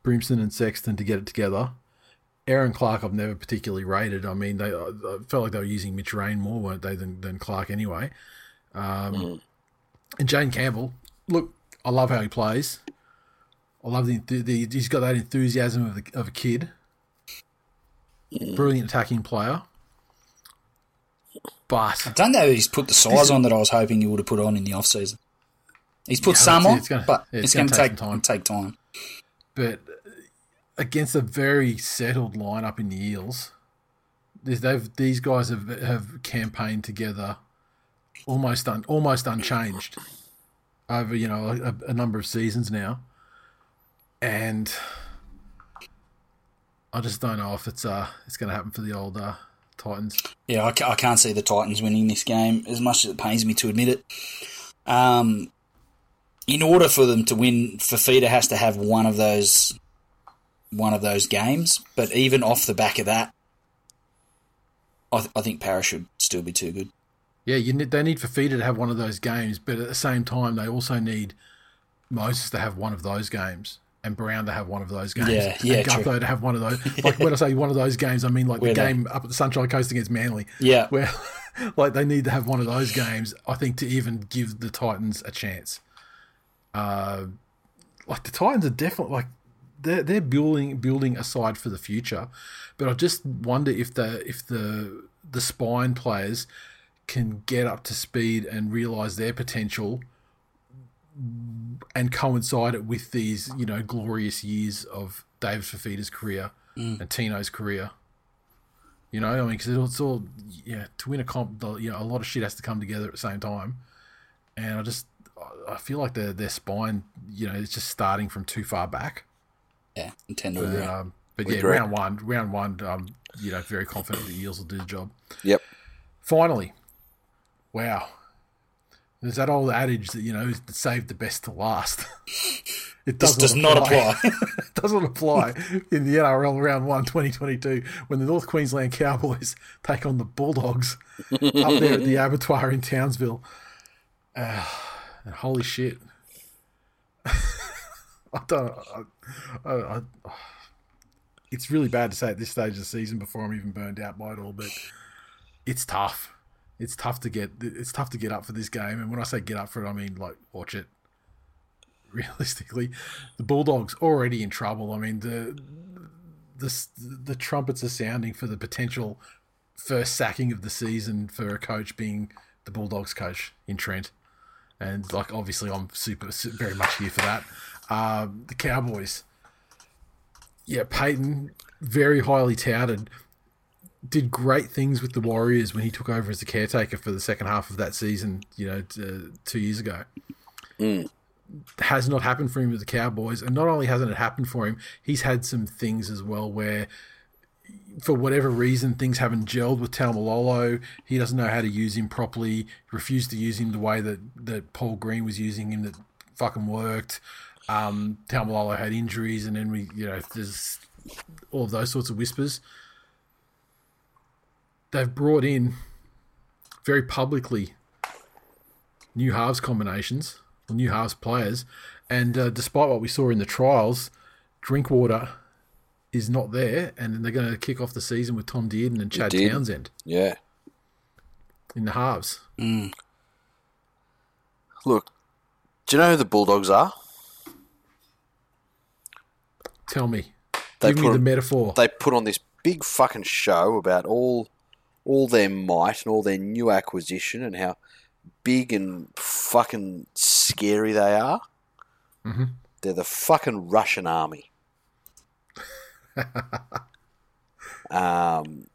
Brimson and Sexton to get it together? Erin Clark, I've never particularly rated. I mean, they I I felt like they were using Mitch Rein more, weren't they, than, than Clark anyway. Um, hmm. And Jane Campbell, look, I love how he plays. I love the, the, the he's got that enthusiasm of, the, of a kid. Hmm. Brilliant attacking player. But I don't know if he's put the size on that I was hoping he would have put on in the off season. He's put Yeah, some on, it's gonna- but yeah, it's, it's going gonna take take, time. take time. but against a very settled lineup in the Eels, they've these guys have have campaigned together, almost un, almost unchanged, over you know a, a number of seasons now, and I just don't know if it's uh it's going to happen for the old uh, Titans. Yeah, I can't see the Titans winning this game as much as it pains me to admit it. Um, in order for them to win, Fifita has to have one of those one of those games. But even off the back of that, I, th- I think Parra should still be too good. Yeah, you need, they need Fifita to have one of those games, but at the same time, they also need Moses to have one of those games and Brown to have one of those games. Yeah, yeah, and Gutho true. to have one of those. Like when I say one of those games, I mean like Where the they- game up at the Sunshine Coast against Manly, Yeah, where like they need to have one of those games. I think to even give the Titans a chance. Uh, like the Titans are definitely like they're they're building building a side for the future, but I just wonder if the if the the spine players can get up to speed and realize their potential and coincide it with these you know glorious years of David Fifita's career mm. and Tino's career. You know, I mean, because it's all yeah to win a comp, you know, a lot of shit has to come together at the same time, and I just I- I feel like their their spine, you know, it's just starting from too far back. Yeah, I tend to But, agree. um, But yeah, Agree. round one, round one, um, you know, very confident the Eels will do the job. Yep. Finally, wow. There's that old adage that, you know, save the best to last. It This does does not apply. it doesn't apply in the NRL round one 2022 when the North Queensland Cowboys take on the Bulldogs up there at the abattoir in Townsville. Uh, and holy shit. I don't I, I, I, it's really bad to say at this stage of the season before I'm even burned out by it all, but it's tough. It's tough to get it's tough to get up for this game, and when I say get up for it, I mean like watch it. Realistically, the Bulldogs already in trouble. I mean the the the trumpets are sounding for the potential first sacking of the season for a coach being the Bulldogs coach in Trent, and like obviously I'm super su- very much here for that. Um, the Cowboys, yeah, Payten, very highly touted, did great things with the Warriors when he took over as the caretaker for the second half of that season. You know, t- two years ago. Has not happened for him with the Cowboys, and not only hasn't it happened for him, he's had some things as well where for whatever reason, things haven't gelled with Taumalolo. He doesn't know how to use him properly. Refused to use him the way that, that Paul Green was using him that fucking worked. Um, Taumalolo had injuries, and then we, you know, there's all of those sorts of whispers. They've brought in very publicly new halves combinations, or new halves players, and uh, despite what we saw in the trials, Drinkwater is not there, and they're going to kick off the season with Tom Dearden and Chad Townsend Yeah. in the halves. Look, do you know who the Bulldogs are? Tell me, They give me put- the metaphor. They put on this big fucking show about all all their might and all their new acquisition and how big and fucking scary they are. Mhm. They're the fucking Russian army. um,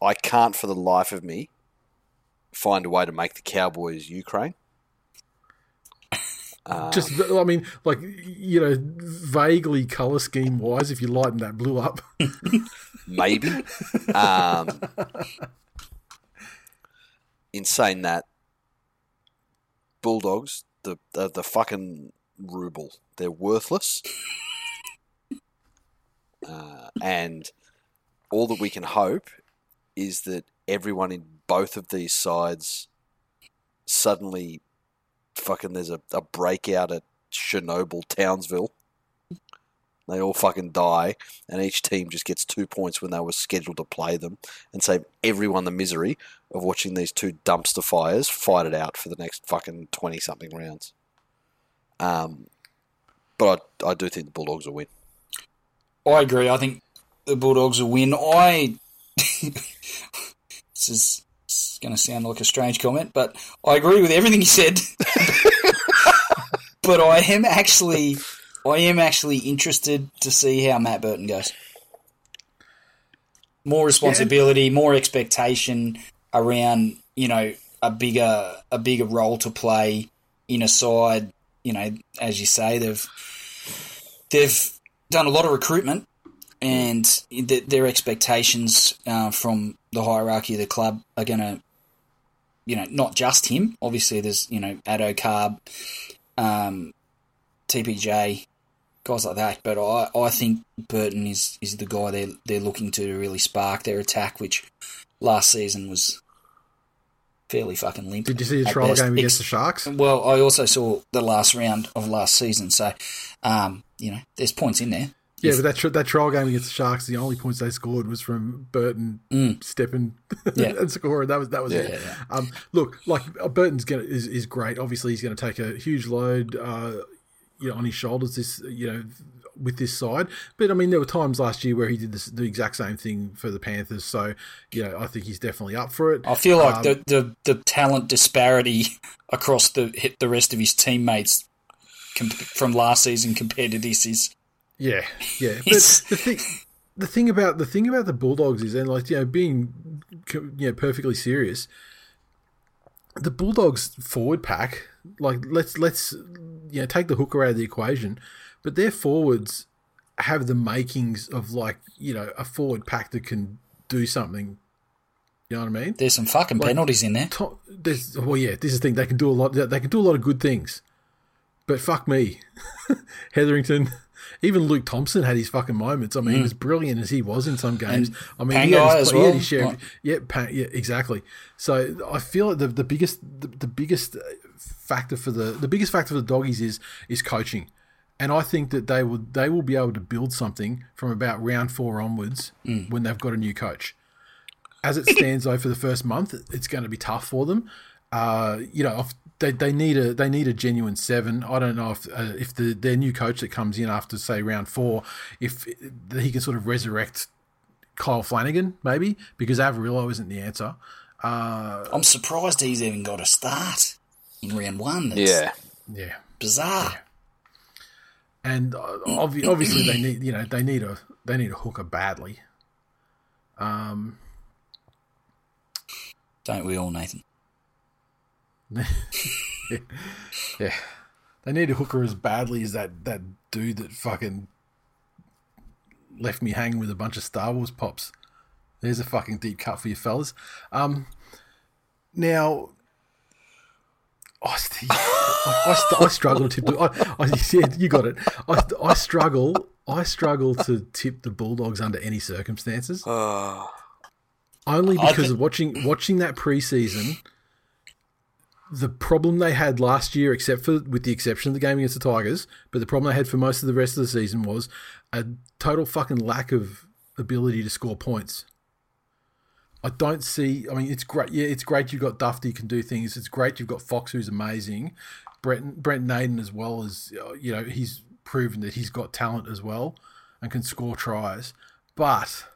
I can't for the life of me find a way to make the Cowboys Ukraine. Uh, Just, I mean, like you know, vaguely color scheme wise, if you lighten that blue up, maybe. um, in saying that, Bulldogs, the, the the fucking ruble, they're worthless, uh, and all that we can hope is that everyone in both of these sides suddenly fucking there's a, a breakout at Chernobyl, Townsville. They all fucking die, and each team just gets two points when they were scheduled to play them, and save everyone the misery of watching these two dumpster fires fight it out for the next fucking twenty something rounds. Um, but I, I do think the Bulldogs will win. I agree. I think the Bulldogs will win. I this is, going to sound like a strange comment, but I agree with everything you said. but I am actually, I am actually interested to see how Matt Burton goes. More responsibility, more expectation around you know a bigger a bigger role to play in a side. You know, as you say, they've they've done a lot of recruitment, and th- their expectations uh, from the hierarchy of the club are going to, you know, not just him. Obviously, there's you know Addo-Carr, um, TPJ, guys like that. But I, I think Burton is, is the guy they're they're looking to really spark their attack, which last season was fairly fucking limp. did you see the trial best. game against the Sharks? well, I also saw the last round of last season, so um, you know, there's points in there. Yeah, but that that trial game against the Sharks, the only points they scored was from Burton stepping Mm. Yeah. and scoring. That was that was Yeah. it. Um, look, like uh, Burton's gonna is, is great. Obviously, he's going to take a huge load, uh, you know, on his shoulders. This, you know, with this side. But I mean, there were times last year where he did this, the exact same thing for the Panthers. So, you know, I think he's definitely up for it. I feel like Um, the, the the talent disparity across the the rest of his teammates from last season compared to this is Yeah, yeah. But the thing, the thing about the thing about the Bulldogs is, and like you know, being you know perfectly serious, the Bulldogs forward pack, like let's let's you know take the hooker out of the equation, but their forwards have the makings of like you know a forward pack that can do something. You know what I mean? There's some fucking Like- penalties in there. To- there's, well, yeah, this is the thing. They can do a lot. They can do a lot of good things, but fuck me, Hetherington. Even Luke Thompson had his fucking moments. I mean, as brilliant as he was in some games, And I mean, he had, his, as he well. his share. Of, yeah, pa- yeah, exactly. So I feel like the, the biggest the, the biggest factor for the the biggest factor for the doggies is is coaching, and I think that they will they will be able to build something from about round four onwards Mm. when they've got a new coach as it stands though for the first month it's going to be tough for them uh, you know if they, they need a they need a genuine seven i don't know if uh, if the their new coach that comes in after say round four if he can sort of resurrect Kyle Flanagan maybe because Averillo isn't the answer uh, I'm surprised he's even got a start in round one. That's Yeah. yeah bizarre. and uh, obvi- obviously they need you know they need a they need a hooker badly um Don't we all, Nathan? Yeah, they need a hooker as badly as that that dude that fucking left me hanging with a bunch of Star Wars pops. There's a fucking deep cut for you fellas. Um, now. I, st- I, I, st- I struggle to tip. The, I, I said you got it. I, I struggle. I struggle to tip the Bulldogs under any circumstances. Oh, Only because thi- of watching watching that preseason, the problem they had last year, except for with the exception of the game against the Tigers, but the problem they had for most of the rest of the season was a total fucking lack of ability to score points. I don't see. I mean, it's great. Yeah, it's great. You've got Dufty who can do things. It's great. You've got Fox who's amazing. Brent Brent Naden as well as uh, you know he's proven that he's got talent as well and can score tries. But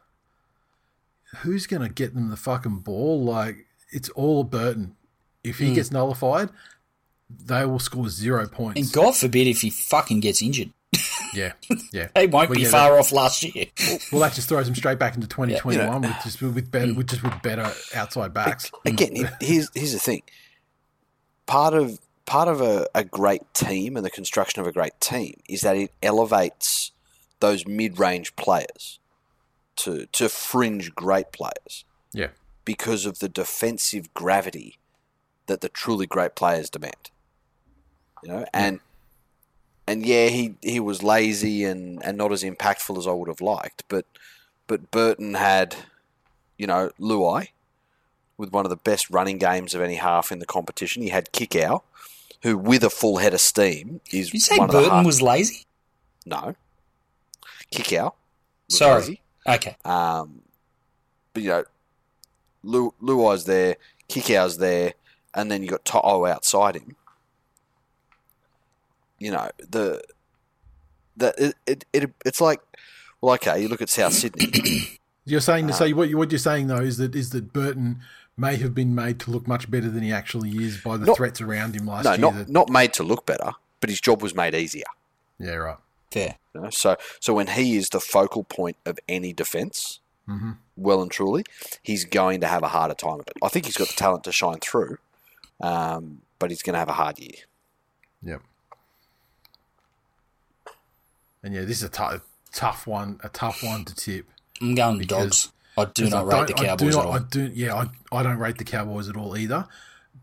who's going to get them the fucking ball? Like it's all Burton. If he hmm. gets nullified, they will score zero points. And God forbid if he fucking gets injured. yeah, yeah. They won't Well, be yeah, far off last year. Well, that just throws them straight back into 2021 Yeah, you know. with just with better hmm. with just with better outside backs. again, he- here's here's the thing. Part of part of a, a great team and the construction of a great team is that it elevates those mid range players to to fringe great players Yeah, because of the defensive gravity that the truly great players demand. You know, and and yeah, he, he was lazy and, and not as impactful as I would have liked, but but Burton had, you know, Luai with one of the best running games of any half in the competition. He had Kikau, who with a full head of steam is Did you say one of the Burton was lazy? no Kikau. Sorry. lazy. Okay. Um, but you know, Lu- Luai's there, Kikau's there, and then you got To'o outside him. You know the the it, it, it it's like well okay you look at South Sydney you're saying Uh, to say what you what you're saying though is that is that Burton may have been made to look much better than he actually is by the Not- threats around him last no year. not that, not made to look better but his job was made easier yeah, right. Fair. you know? so so when he is the focal point of any defence hmm well and truly he's going to have a harder time of it I think he's got the talent to shine through um, but he's going to have a hard year Yep. And yeah, this is a tou- tough one, a tough one to tip. I'm going Because- dogs. I do not I rate don't- the I do Cowboys not- at all. I do, yeah, I, I don't rate the Cowboys at all either.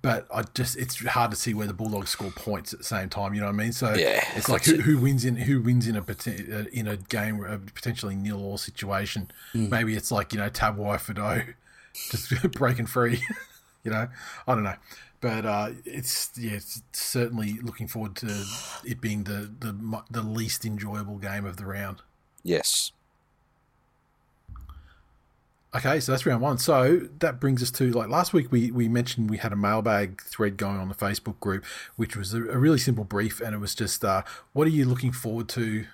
But I just it's hard to see where the Bulldogs score points at the same time. You know what I mean? So Yeah, it's like that's who, who wins in who wins in a poten- uh, in a game a potentially nil all situation. Hmm. Maybe it's like you know Tabuai-Fidow just breaking free. you know, I don't know. But uh, it's yeah, it's certainly looking forward to it being the the the least enjoyable game of the round. yes Okay, so that's round one. So that brings us to like last week. We we mentioned we had a mailbag thread going on the Facebook group, which was a, a really simple brief, and it was just uh, what are you looking forward to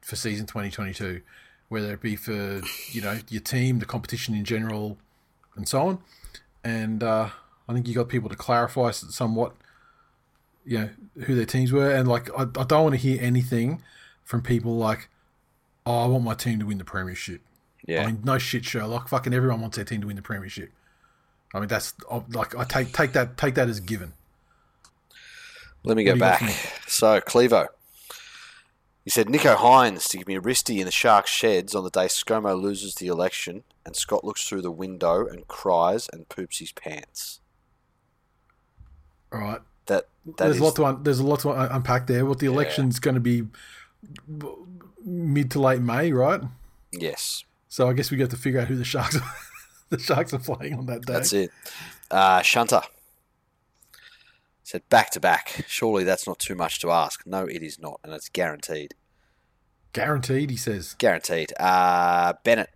for season twenty twenty two, whether it be for you know your team, the competition in general, and so on. And uh, I think you got people to clarify somewhat, you know, who their teams were, and like I, I don't want to hear anything from people like, oh, I want my team to win the premiership. yeah I mean, no shit, Sherlock. Fucking everyone wants their team to win the premiership. I mean, that's like I take take that take that as a given. Let me What go do you got back. So, Clevo. He said Nicho Hynes to give me a wristy in the Sharks sheds on the day ScoMo loses the election and Scott looks through the window and cries and poops his pants. All right. That that there's a lot to un- there's a lot to un- unpack there. What the election's going to be mid to late May, right? yes, So I guess we get to figure out who the sharks are, the sharks are playing on that day. that's it. Uh, Shunter said back to back. Surely that's not too much to ask. No, it is not, and it's guaranteed. Guaranteed, he says. Guaranteed. Uh, Bennett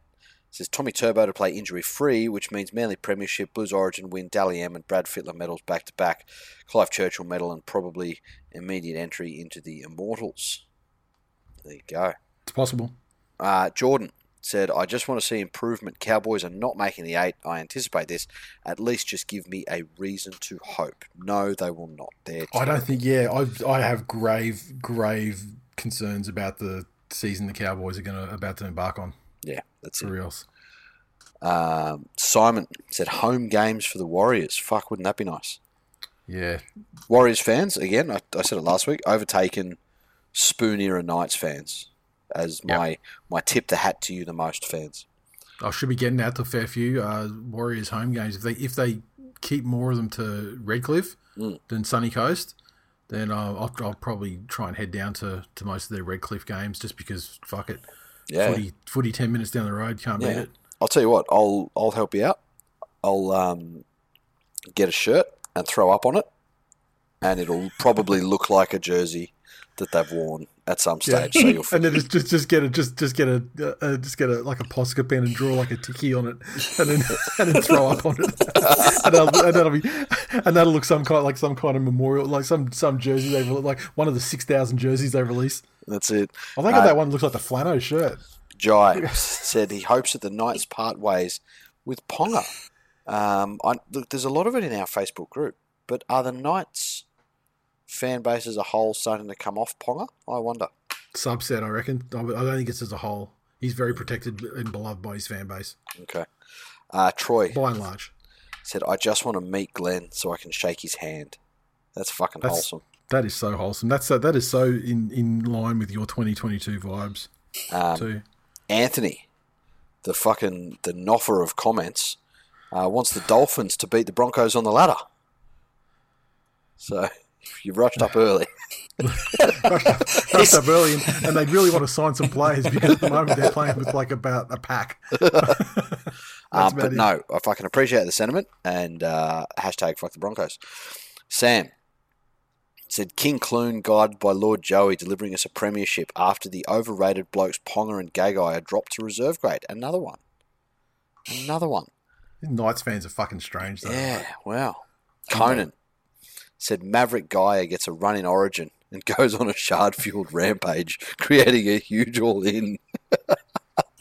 says Tommy Turbo to play injury free, which means Manly Premiership, Blues Origin win, Dally M and Brad Fittler medals back to back, Clive Churchill medal, and probably immediate entry into the Immortals. There you go. It's possible. Uh, Jordan said, I just want to see improvement. Cowboys are not making the eight. I anticipate this. At least just give me a reason to hope. No, they will not. They're I don't think. Yeah, I I have grave grave concerns about the season the Cowboys are going to about to embark on. That's For it. reals. Um, Simon said, home games for the Warriors. Fuck, wouldn't that be nice? Yeah, Warriors fans, again, I, I said it last week, overtaken Spoon era Knights fans as Yep. my, my tip the hat to you the most fans. I should be getting out to a fair few uh, Warriors home games if they if they keep more of them to Redcliffe Mm. than Sunny Coast. Then uh, I'll, I'll probably try and head down to, to most of their Redcliffe games just because fuck it, Yeah. footy footy ten minutes down the road can't beat it. I'll tell you what, I'll I'll help you out. I'll um, get a shirt and throw up on it, and it'll probably look like a jersey that they've worn at some Yeah. stage. So you'll and then just, just just get a just just get a uh, uh, just get a like a Posca pen and draw like a tiki on it, and then and then throw up on it, and, that'll, and that'll be and that'll look some kind like some kind of memorial, like some some jersey they like one of the six thousand jerseys they release. That's it. I think Uh, that one looks like the Flano shirt. Jai said he hopes that the Knights part ways with Ponga. Um, I, look, there's a lot of it in our Facebook group, but are the Knights fan base as a whole starting to come off Ponga? I wonder. Subset, I reckon. I I don't think it's as a whole. He's very protected and beloved by his fan base, Okay. Uh, Troy by and large. said, I just want to meet Glenn so I can shake his hand. That's fucking That's- wholesome. That is so wholesome. That's so, that is so in, in line with your 2022 vibes Um, too. Anthony, the fucking the noffer of comments, uh, wants the Dolphins to beat the Broncos on the ladder. So you rushed up early. Rushed up early, and, and they really want to sign some players because at the moment they're playing with like about a pack. Um, but it. no, I fucking appreciate the sentiment and uh, hashtag fuck the Broncos. Sam said King Clune guided by Lord Joey delivering us a premiership after the overrated blokes Ponga and Gagai are dropped to reserve grade. Another one. Another one. Knights fans are fucking strange though. Yeah, wow. Conan said Maverick Gaia gets a run in Origin and goes on a shard fueled rampage, creating a huge all in.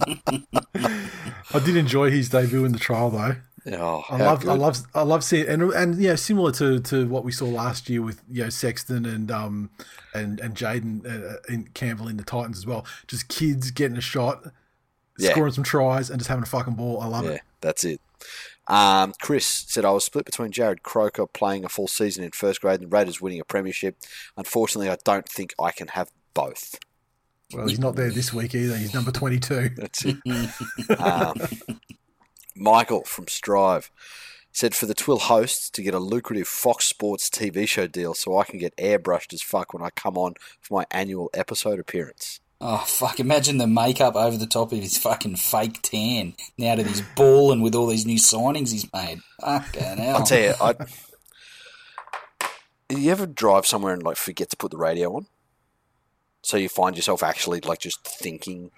I did enjoy his debut in the trial though. Oh, I love, I love, I love seeing, and and yeah, similar to, to what we saw last year with you know Sexton and um and and Jaden uh, in Campbell in the Titans as well. Just kids getting a shot, Yeah. scoring some tries, and just having a fucking ball. I love Yeah, it. that's it. Um, Chris said, I was split between Jarrod Croker playing a full season in first grade and the Raiders winning a premiership. Unfortunately, I don't think I can have both. Well, he's not there this week either. He's number twenty two. That's it. um, Michael from Strive said, for the Twill hosts to get a lucrative Fox Sports TV show deal so I can get airbrushed as fuck when I come on for my annual episode appearance. Oh fuck! Imagine the makeup over the top of his fucking fake tan. Now that he's balling with all these new signings he's made. Fucking hell! I'll tell you, I. You ever drive somewhere and like forget to put the radio on? So you find yourself actually like just thinking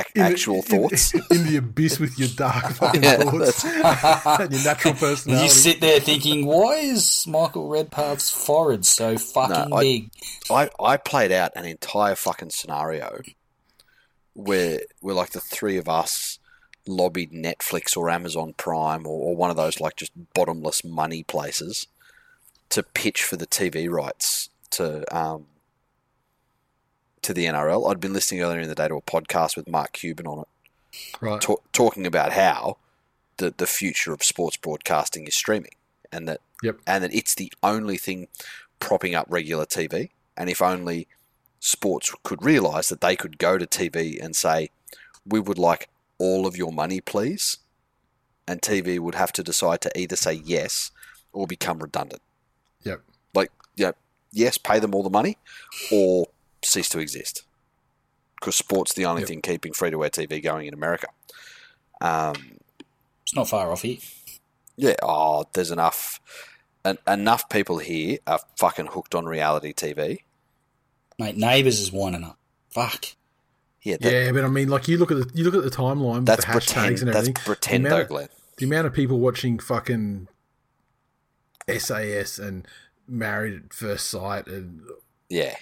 ac- In actual in- thoughts. in, the abyss with your dark fucking Yeah, thoughts and your natural personality. you sit there thinking, why is Michael Redpath's forehead so fucking I- big? I, I played out an entire fucking scenario where where like the three of us lobbied Netflix or Amazon Prime or, or one of those like just bottomless money places to pitch for the TV rights to um, to the NRL. I'd been listening earlier in the day to a podcast with Mark Cuban on it, right. ta- talking about how the the future of sports broadcasting is streaming, and that Yep. and that it's the only thing propping up regular TV. And if only sports could realise that they could go to TV and say, "We would like all of your money, please," and TV would have to decide to either say yes or become redundant. Yep. Like, yeah, yes, pay them all the money, or cease to exist. Because sport's the only Yep. thing keeping free to air TV going in America. Um, It's not far off here. yeah, oh, there's enough, en- enough people here are fucking hooked on reality TV. Mate, Neighbours is winding up. Fuck. Yeah, that, yeah, but I mean, like you look at the you look at the timeline with that's the hashtags pretend. and That's everything. pretend, the though, amount, of, Glenn. the amount of people watching fucking SAS and Married at First Sight and Yeah,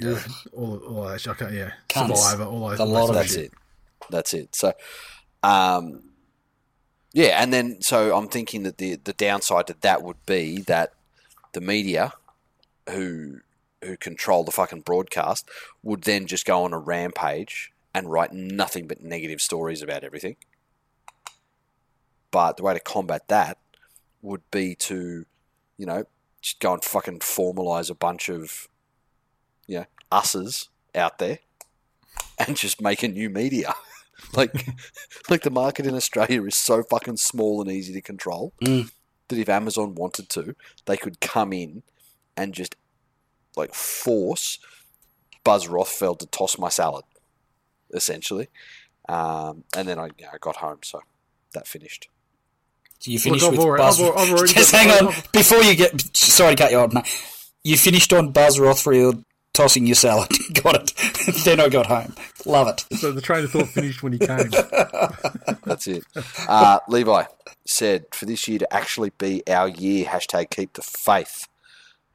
know, all all that. I can't, yeah, Cunts. Survivor, all those. A lot of that's shit. it. That's it. So, um, yeah, and then so I'm thinking that the the downside to that would be that the media, who who control the fucking broadcast, would then just go on a rampage and write nothing but negative stories about everything. But the way to combat that would be to, you know, just go and fucking formalize a bunch of, you know, us's out there and just make a new media. like, like the market in Australia is so fucking small and easy to control Mm. that if Amazon wanted to, they could come in and just like force Buzz Rothfield to toss my salad, essentially. Um, and then I, you know, I got home, so that finished. So you finished I've with already- Buzz. I've I've Just hang on before you get. Sorry to cut you off, mate. You finished on Buzz Rothfield tossing your salad. got it. then I got home. Love it. So the train of thought finished when he came. That's it. Uh, Levi said, for this year to actually be our year, hashtag keep the faith.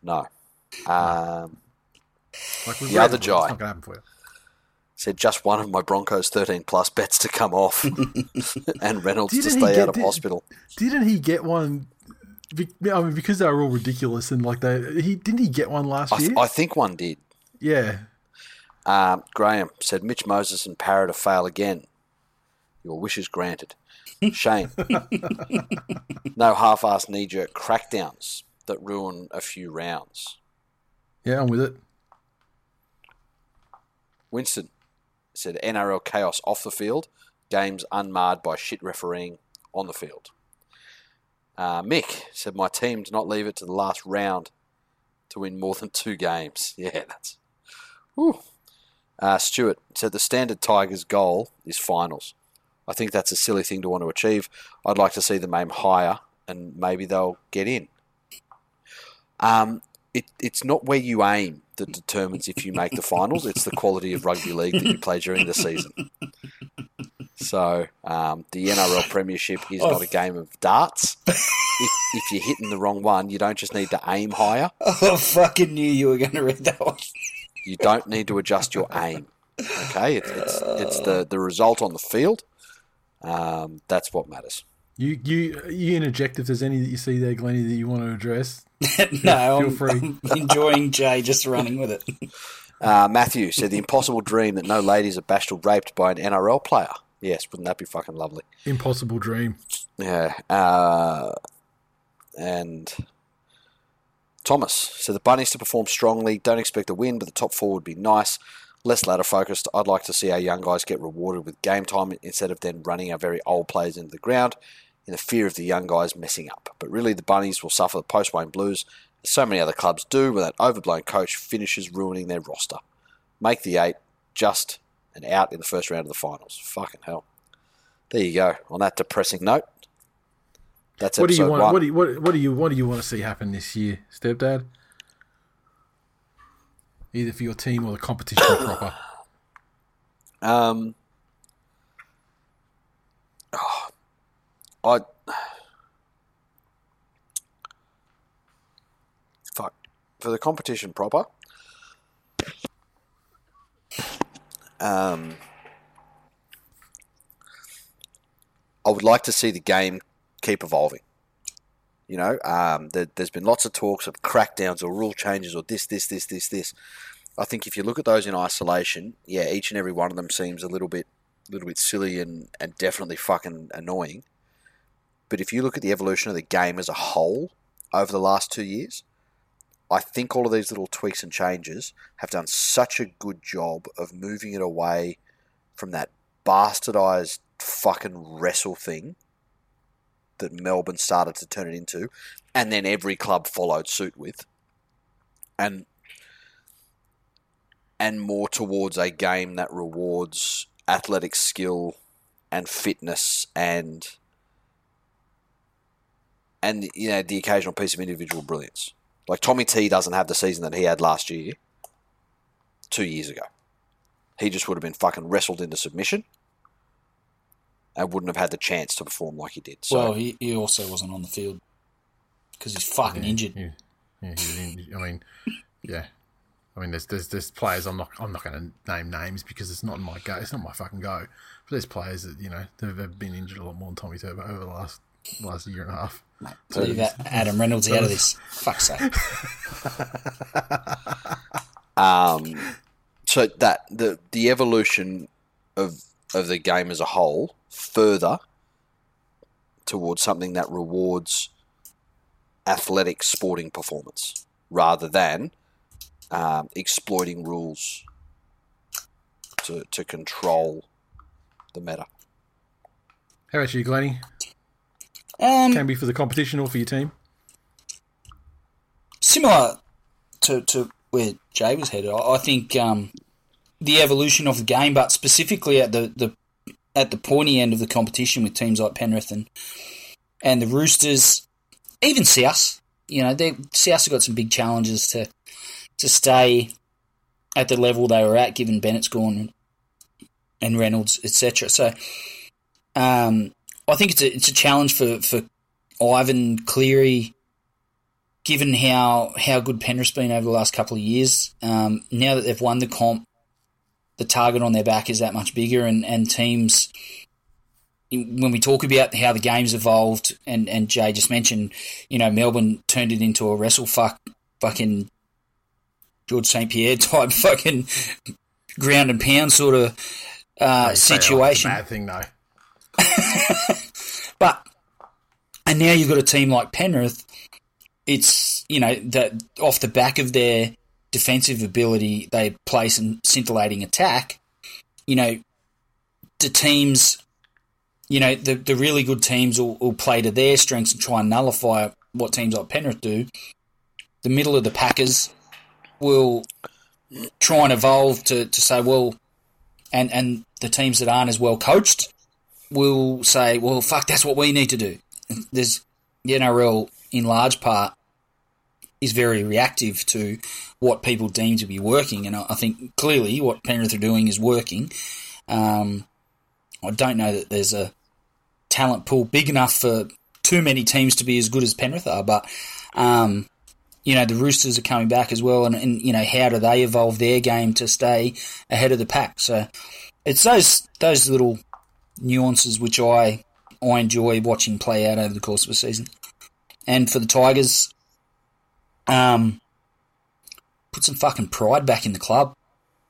No. Um, Like The other it, but Jai. It's not gonna happen for you. said just one of my Broncos 13 plus bets to come off and Reynolds to Didn't he stay get out of the- hospital. Didn't he get one? I mean, because they were all ridiculous and like they, he didn't he get one last I, th- year? I think one did. Yeah, Um, Graham said Mitch Moses and Parrot to fail again. Your wishes granted. Shame. no half-assed knee-jerk crackdowns that ruin a few rounds. yeah, I'm with it. Winston said NRL chaos off the field, games unmarred by shit refereeing on the field. Uh, Mick said my team did not leave it to the last round to win more than two games. Yeah, that's. Whew. Uh, Stuart said the standard Tigers goal is finals. I think that's a silly thing to want to achieve. I'd like to see them aim higher, and maybe they'll get in. Um, it, it's not where you aim that determines if you make the finals. It's the quality of rugby league that you play during the season. So um, the NRL Premiership is Oh. not a game of darts. if, if you're hitting the wrong one, you don't just need to aim higher. I fucking knew you were going to read that one. You don't need to adjust your aim. Okay, it's it's, it's the the result on the field. Um, that's what matters. You you you interject if there's any that you see there, Glennie, that you want to address. no, Feel I'm, free. I'm enjoying Jay just running with it. Uh, Matthew said the impossible dream that no ladies are bashed or raped by an NRL player. Yes, wouldn't that be fucking lovely? Impossible dream. Yeah. Uh, and Thomas said the Bunnies to perform strongly. Don't expect a win, but the top four would be nice. Less ladder focused. I'd like to see our young guys get rewarded with game time instead of then running our very old players into the ground in the fear of the young guys messing up. But really, the Bunnies will suffer the post Wayne Blues, as so many other clubs do, when that overblown coach finishes ruining their roster. Make the eight just and out in the first round of the finals. Fucking hell. There you go. On that depressing note, that's What do you want? one. What do you what, what do you what do you want to see happen this year, stepdad? Either for your team or the competition proper. Um, oh, I fuck for the competition proper. Um, I would like to see the game keep evolving. You know, um, there, there's been lots of talks of crackdowns or rule changes or this, this, this, this, this. I think if you look at those in isolation, yeah, each and every one of them seems a little bit, little bit silly and, and definitely fucking annoying. But if you look at the evolution of the game as a whole over the last two years, I think all of these little tweaks and changes have done such a good job of moving it away from that bastardized fucking wrestle thing that Melbourne started to turn it into, and then every club followed suit with, and and more towards a game that rewards athletic skill and fitness and and you know the occasional piece of individual brilliance. Like Tommy T doesn't have the season that he had last year, two years ago. He just would have been fucking wrestled into submission and wouldn't have had the chance to perform like he did. So well, he, he also wasn't on the field because he's fucking injured. Yeah, yeah, he was in- I mean, yeah. I mean, there's there's there's players I'm not I'm not going to name names because it's not my go. It's not my fucking go. But there's players that you know they've been injured a lot more than Tommy Turbo over the last last year and a half. Leave that Adam Reynolds out of this. Fuck's sake. Um, so that the the evolution of of the game as a whole further towards something that rewards athletic sporting performance rather than um, exploiting rules to to control the meta. How about you, Glennie? Um, Can be for the competition or for your team. similar to, to where Jay was headed, I, I think um, the evolution of the game, but specifically at the, the at the pointy end of the competition with teams like Penrith and and the Roosters, even South. You know, they South have got some big challenges to to stay at the level they were at, given Bennett's gone and Reynolds, etc. So, um, I think it's a it's a challenge for for Ivan Cleary given how how good Penrith's been over the last couple of years, um, now that they've won the comp, the target on their back is that much bigger, and, and teams. When we talk about how the game's evolved, and, and Jay just mentioned, you know, Melbourne turned it into a wrestle fuck, fucking George St. Pierre type fucking ground and pound sort of uh, They say, it's a situation. bad thing though. But and now you've got a team like Penrith. It's you know that off the back of their defensive ability, they play some scintillating attack. You know, the teams, you know, the the really good teams will, will play to their strengths and try and nullify what teams like Penrith do. The middle of the Packers will try and evolve to, to say, well, and and the teams that aren't as well coached will say, well, fuck, that's what we need to do. There's the NRL in large part is very reactive to what people deem to be working, and I think clearly what Penrith are doing is working. Um, I don't know that there's a talent pool big enough for too many teams to be as good as Penrith are, but um, you know the Roosters are coming back as well, and, and you know how do they evolve their game to stay ahead of the pack? So it's those those little nuances which I I enjoy watching play out over the course of a season. And for the Tigers, um, put some fucking pride back in the club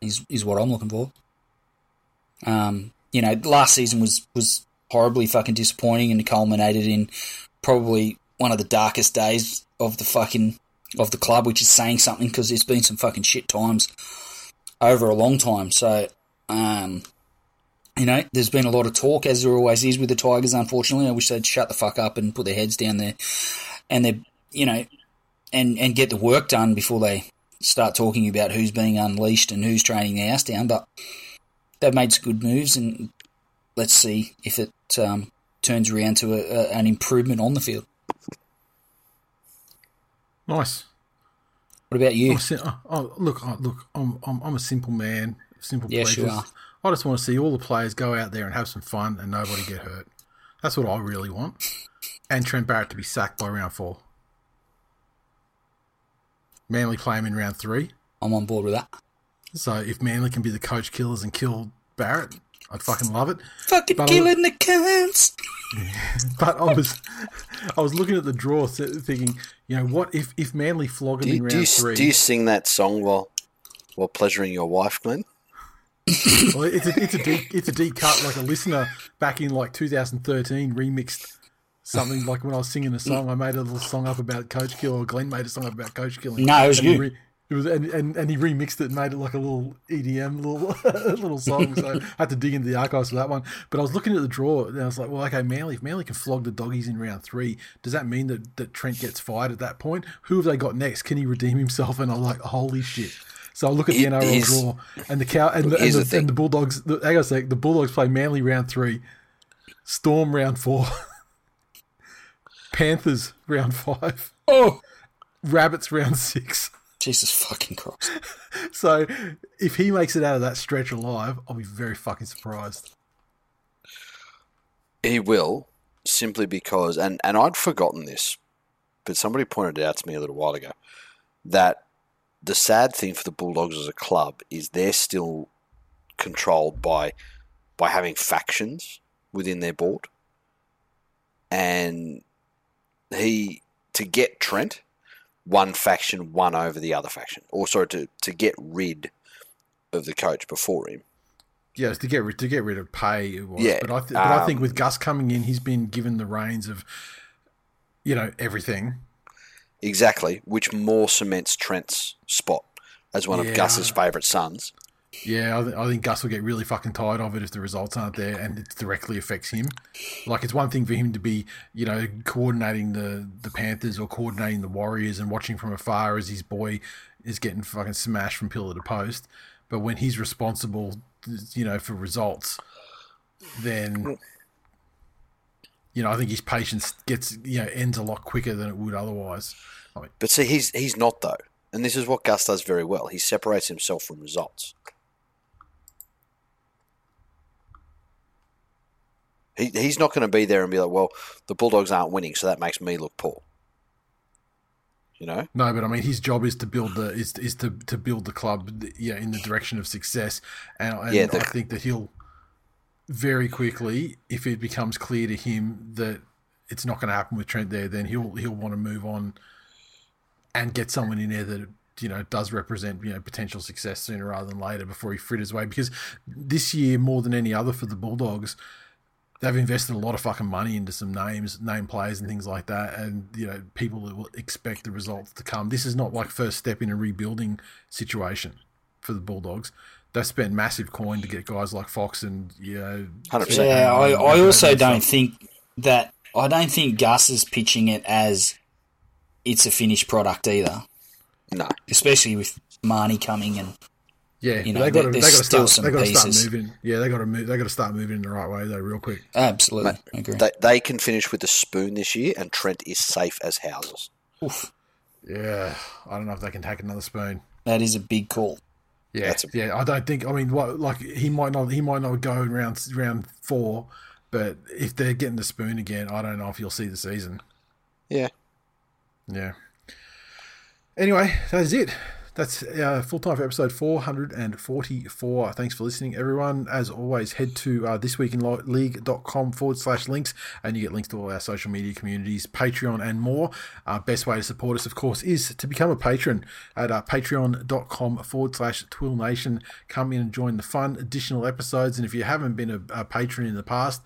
is is what I'm looking for. Um, you know, last season was was horribly fucking disappointing and culminated in probably one of the darkest days of the fucking of the club, which is saying something because there's been some fucking shit times over a long time. So, um, you know, there's been a lot of talk, as there always is with the Tigers. Unfortunately, I wish they'd shut the fuck up and put their heads down there, and they're you know, and and get the work done before they start talking about who's being unleashed and who's training the ass down. But they've made some good moves, and let's see if it um, turns around to a, a, an improvement on the field. Nice. What about you? A, oh, look, oh, look, I'm, I'm I'm a simple man, simple you pleasures. I just want to see all the players go out there and have some fun and nobody get hurt. That's what I really want. And Trent Barrett to be sacked by round four. Manly play him in round three. I'm on board with that. So if Manly can be the coach killers and kill Barrett, I'd fucking love it. Fucking But I- killing the cunts. But I was, I was looking at the draw, thinking, you know, what if if Manly flog him Do in you, do, round you, three? do you sing that song while while pleasuring your wife, Glenn? Well, it's a it's a deep it's a deep cut like a listener back in like 2013 remixed something like when I was singing a song, I made a little song up about coach kill, or Glenn made a song up about coach killing. No, it was And you. re- it was, and, and, and he remixed it and made it like a little EDM little little song. So I had to dig into the archives for that one. But I was looking at the draw and I was like, well, okay, Manly, if Manly can flog the doggies in round three, does that mean that, that Trent gets fired at that point? Who have they got next? Can he redeem himself? And I'm like, holy shit. So I look at the He- NRL he's- draw and the cow and the, and the, the and the Bulldogs. The, hang on a sec. The Bulldogs play Manly round three, Storm round four, Panthers round five. Oh, Rabbits round six. Jesus fucking Christ! So if he makes it out of that stretch alive, I'll be very fucking surprised. He will, simply because, and, and I'd forgotten this, but somebody pointed it out to me a little while ago, that the sad thing for the Bulldogs as a club is they're still controlled by by having factions within their board. And he to get Trent, one faction won over the other faction. Or sorry, to, to get rid of the coach before him. Yes, to get rid to get rid of Pay. It was. Yeah, but I th- but I think um, with Gus coming in, he's been given the reins of, you know, everything. Exactly, which more cements Trent's spot as one Yeah. of Gus's favourite sons. Yeah, I, th- I think Gus will get really fucking tired of it if the results aren't there and it directly affects him. Like it's one thing for him to be, you know, coordinating the the Panthers or coordinating the Warriors and watching from afar as his boy is getting fucking smashed from pillar to post. But when he's responsible, you know, for results, then you know, I think his patience gets you know ends a lot quicker than it would otherwise. I mean, But see, he's he's not though, and this is what Gus does very well. He separates himself from results. He, he's not going to be there and be like, "Well, the Bulldogs aren't winning, so that makes me look poor." You know, No, but I mean, his job is to build the is is to, to build the club, yeah, in the direction of success, and, and Yeah, the- I think that he'll very quickly, if it becomes clear to him that it's not going to happen with Trent there, then he'll he'll want to move on and get someone in there that you know does represent you know potential success sooner rather than later before he fritters away. Because this year, more than any other for the Bulldogs, they've invested a lot of fucking money into some names, name players, and things like that. And you know, people will expect the results to come. This is not like first step in a rebuilding situation for the Bulldogs. They've spent massive coin to get guys like Fox and you know, 100%. Yeah, I, I also don't stuff. think that I don't think Gus is pitching it as it's a finished product either, no, especially with Marnie coming and Yeah, you know, they got to they got to start they got to start moving. Yeah, they got to move. They got to start moving in the right way though, real quick. absolutely I agree. they, they can finish with the spoon this year, and Trent is safe as houses. Oof, Yeah, I don't know if they can take another spoon. that is a big call. Yeah, a- yeah. I don't think. I mean, what like he might not. He might not go in round round four, but if they're getting the spoon again, I don't know if you'll see the season. Yeah, Yeah. Anyway, that is it. That's uh, full time for episode 444. Thanks for listening, everyone. As always, head to uh, thisweekinleague.com forward slash links and you get links to all our social media communities, Patreon, and more. Uh, best way to support us, of course, is to become a patron at uh, patreon.com forward slash TWIL Nation. Come in and join the fun additional episodes. And if you haven't been a, a patron in the past,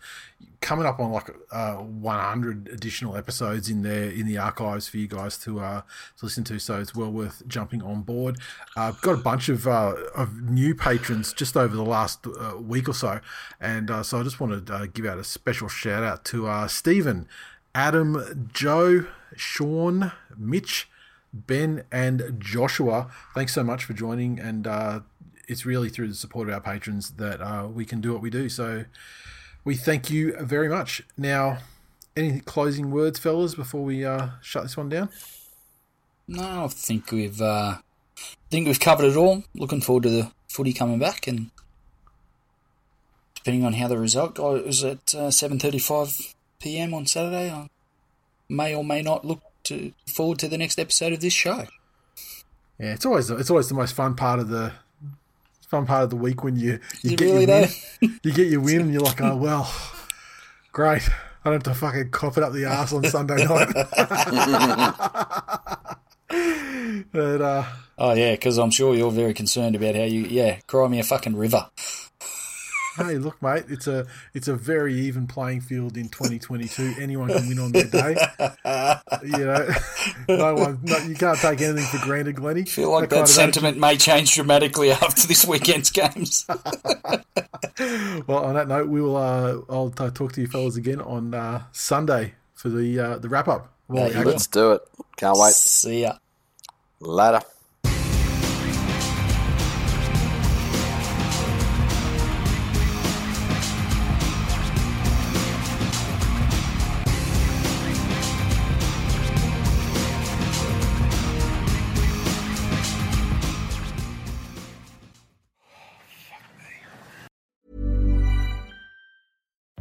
coming up on like uh, 100 additional episodes in there in the archives for you guys to uh, to listen to. So it's well worth jumping on board. Uh, I've got a bunch of uh, of new patrons just over the last uh, week or so, and uh, so I just want to uh, give out a special shout out to uh, Stephen, Adam, Joe, Sean, Mitch. Ben and Joshua, thanks so much for joining, and uh, it's really through the support of our patrons that uh, we can do what we do. So, we thank you very much. Now, any closing words, fellas, before we uh, shut this one down? No, I think we've uh, I think we've covered it all. Looking forward to the footy coming back, and depending on how the result goes at uh, seven thirty-five p.m. on Saturday, I may or may not look to forward to the next episode of this show. Yeah, it's always it's always the most fun part of the fun part of the week when you you it get really your win, you get your win, and you're like, oh well, great. I don't have to fucking cop it up the ass on Sunday night. but uh, Oh yeah, because I'm sure you're very concerned about how you yeah cry me a fucking river. Hey, look, mate, it's a it's a very even playing field in 2022. Anyone can win on their day. you know, no one, no, you can't take anything for granted, Glenny. I feel like that, that sentiment may change dramatically after this weekend's games. well, on that note, we will. Uh, I'll talk to you fellas again on uh, Sunday for the uh, the wrap up. Yeah, let's do it. Can't wait. See ya. Later.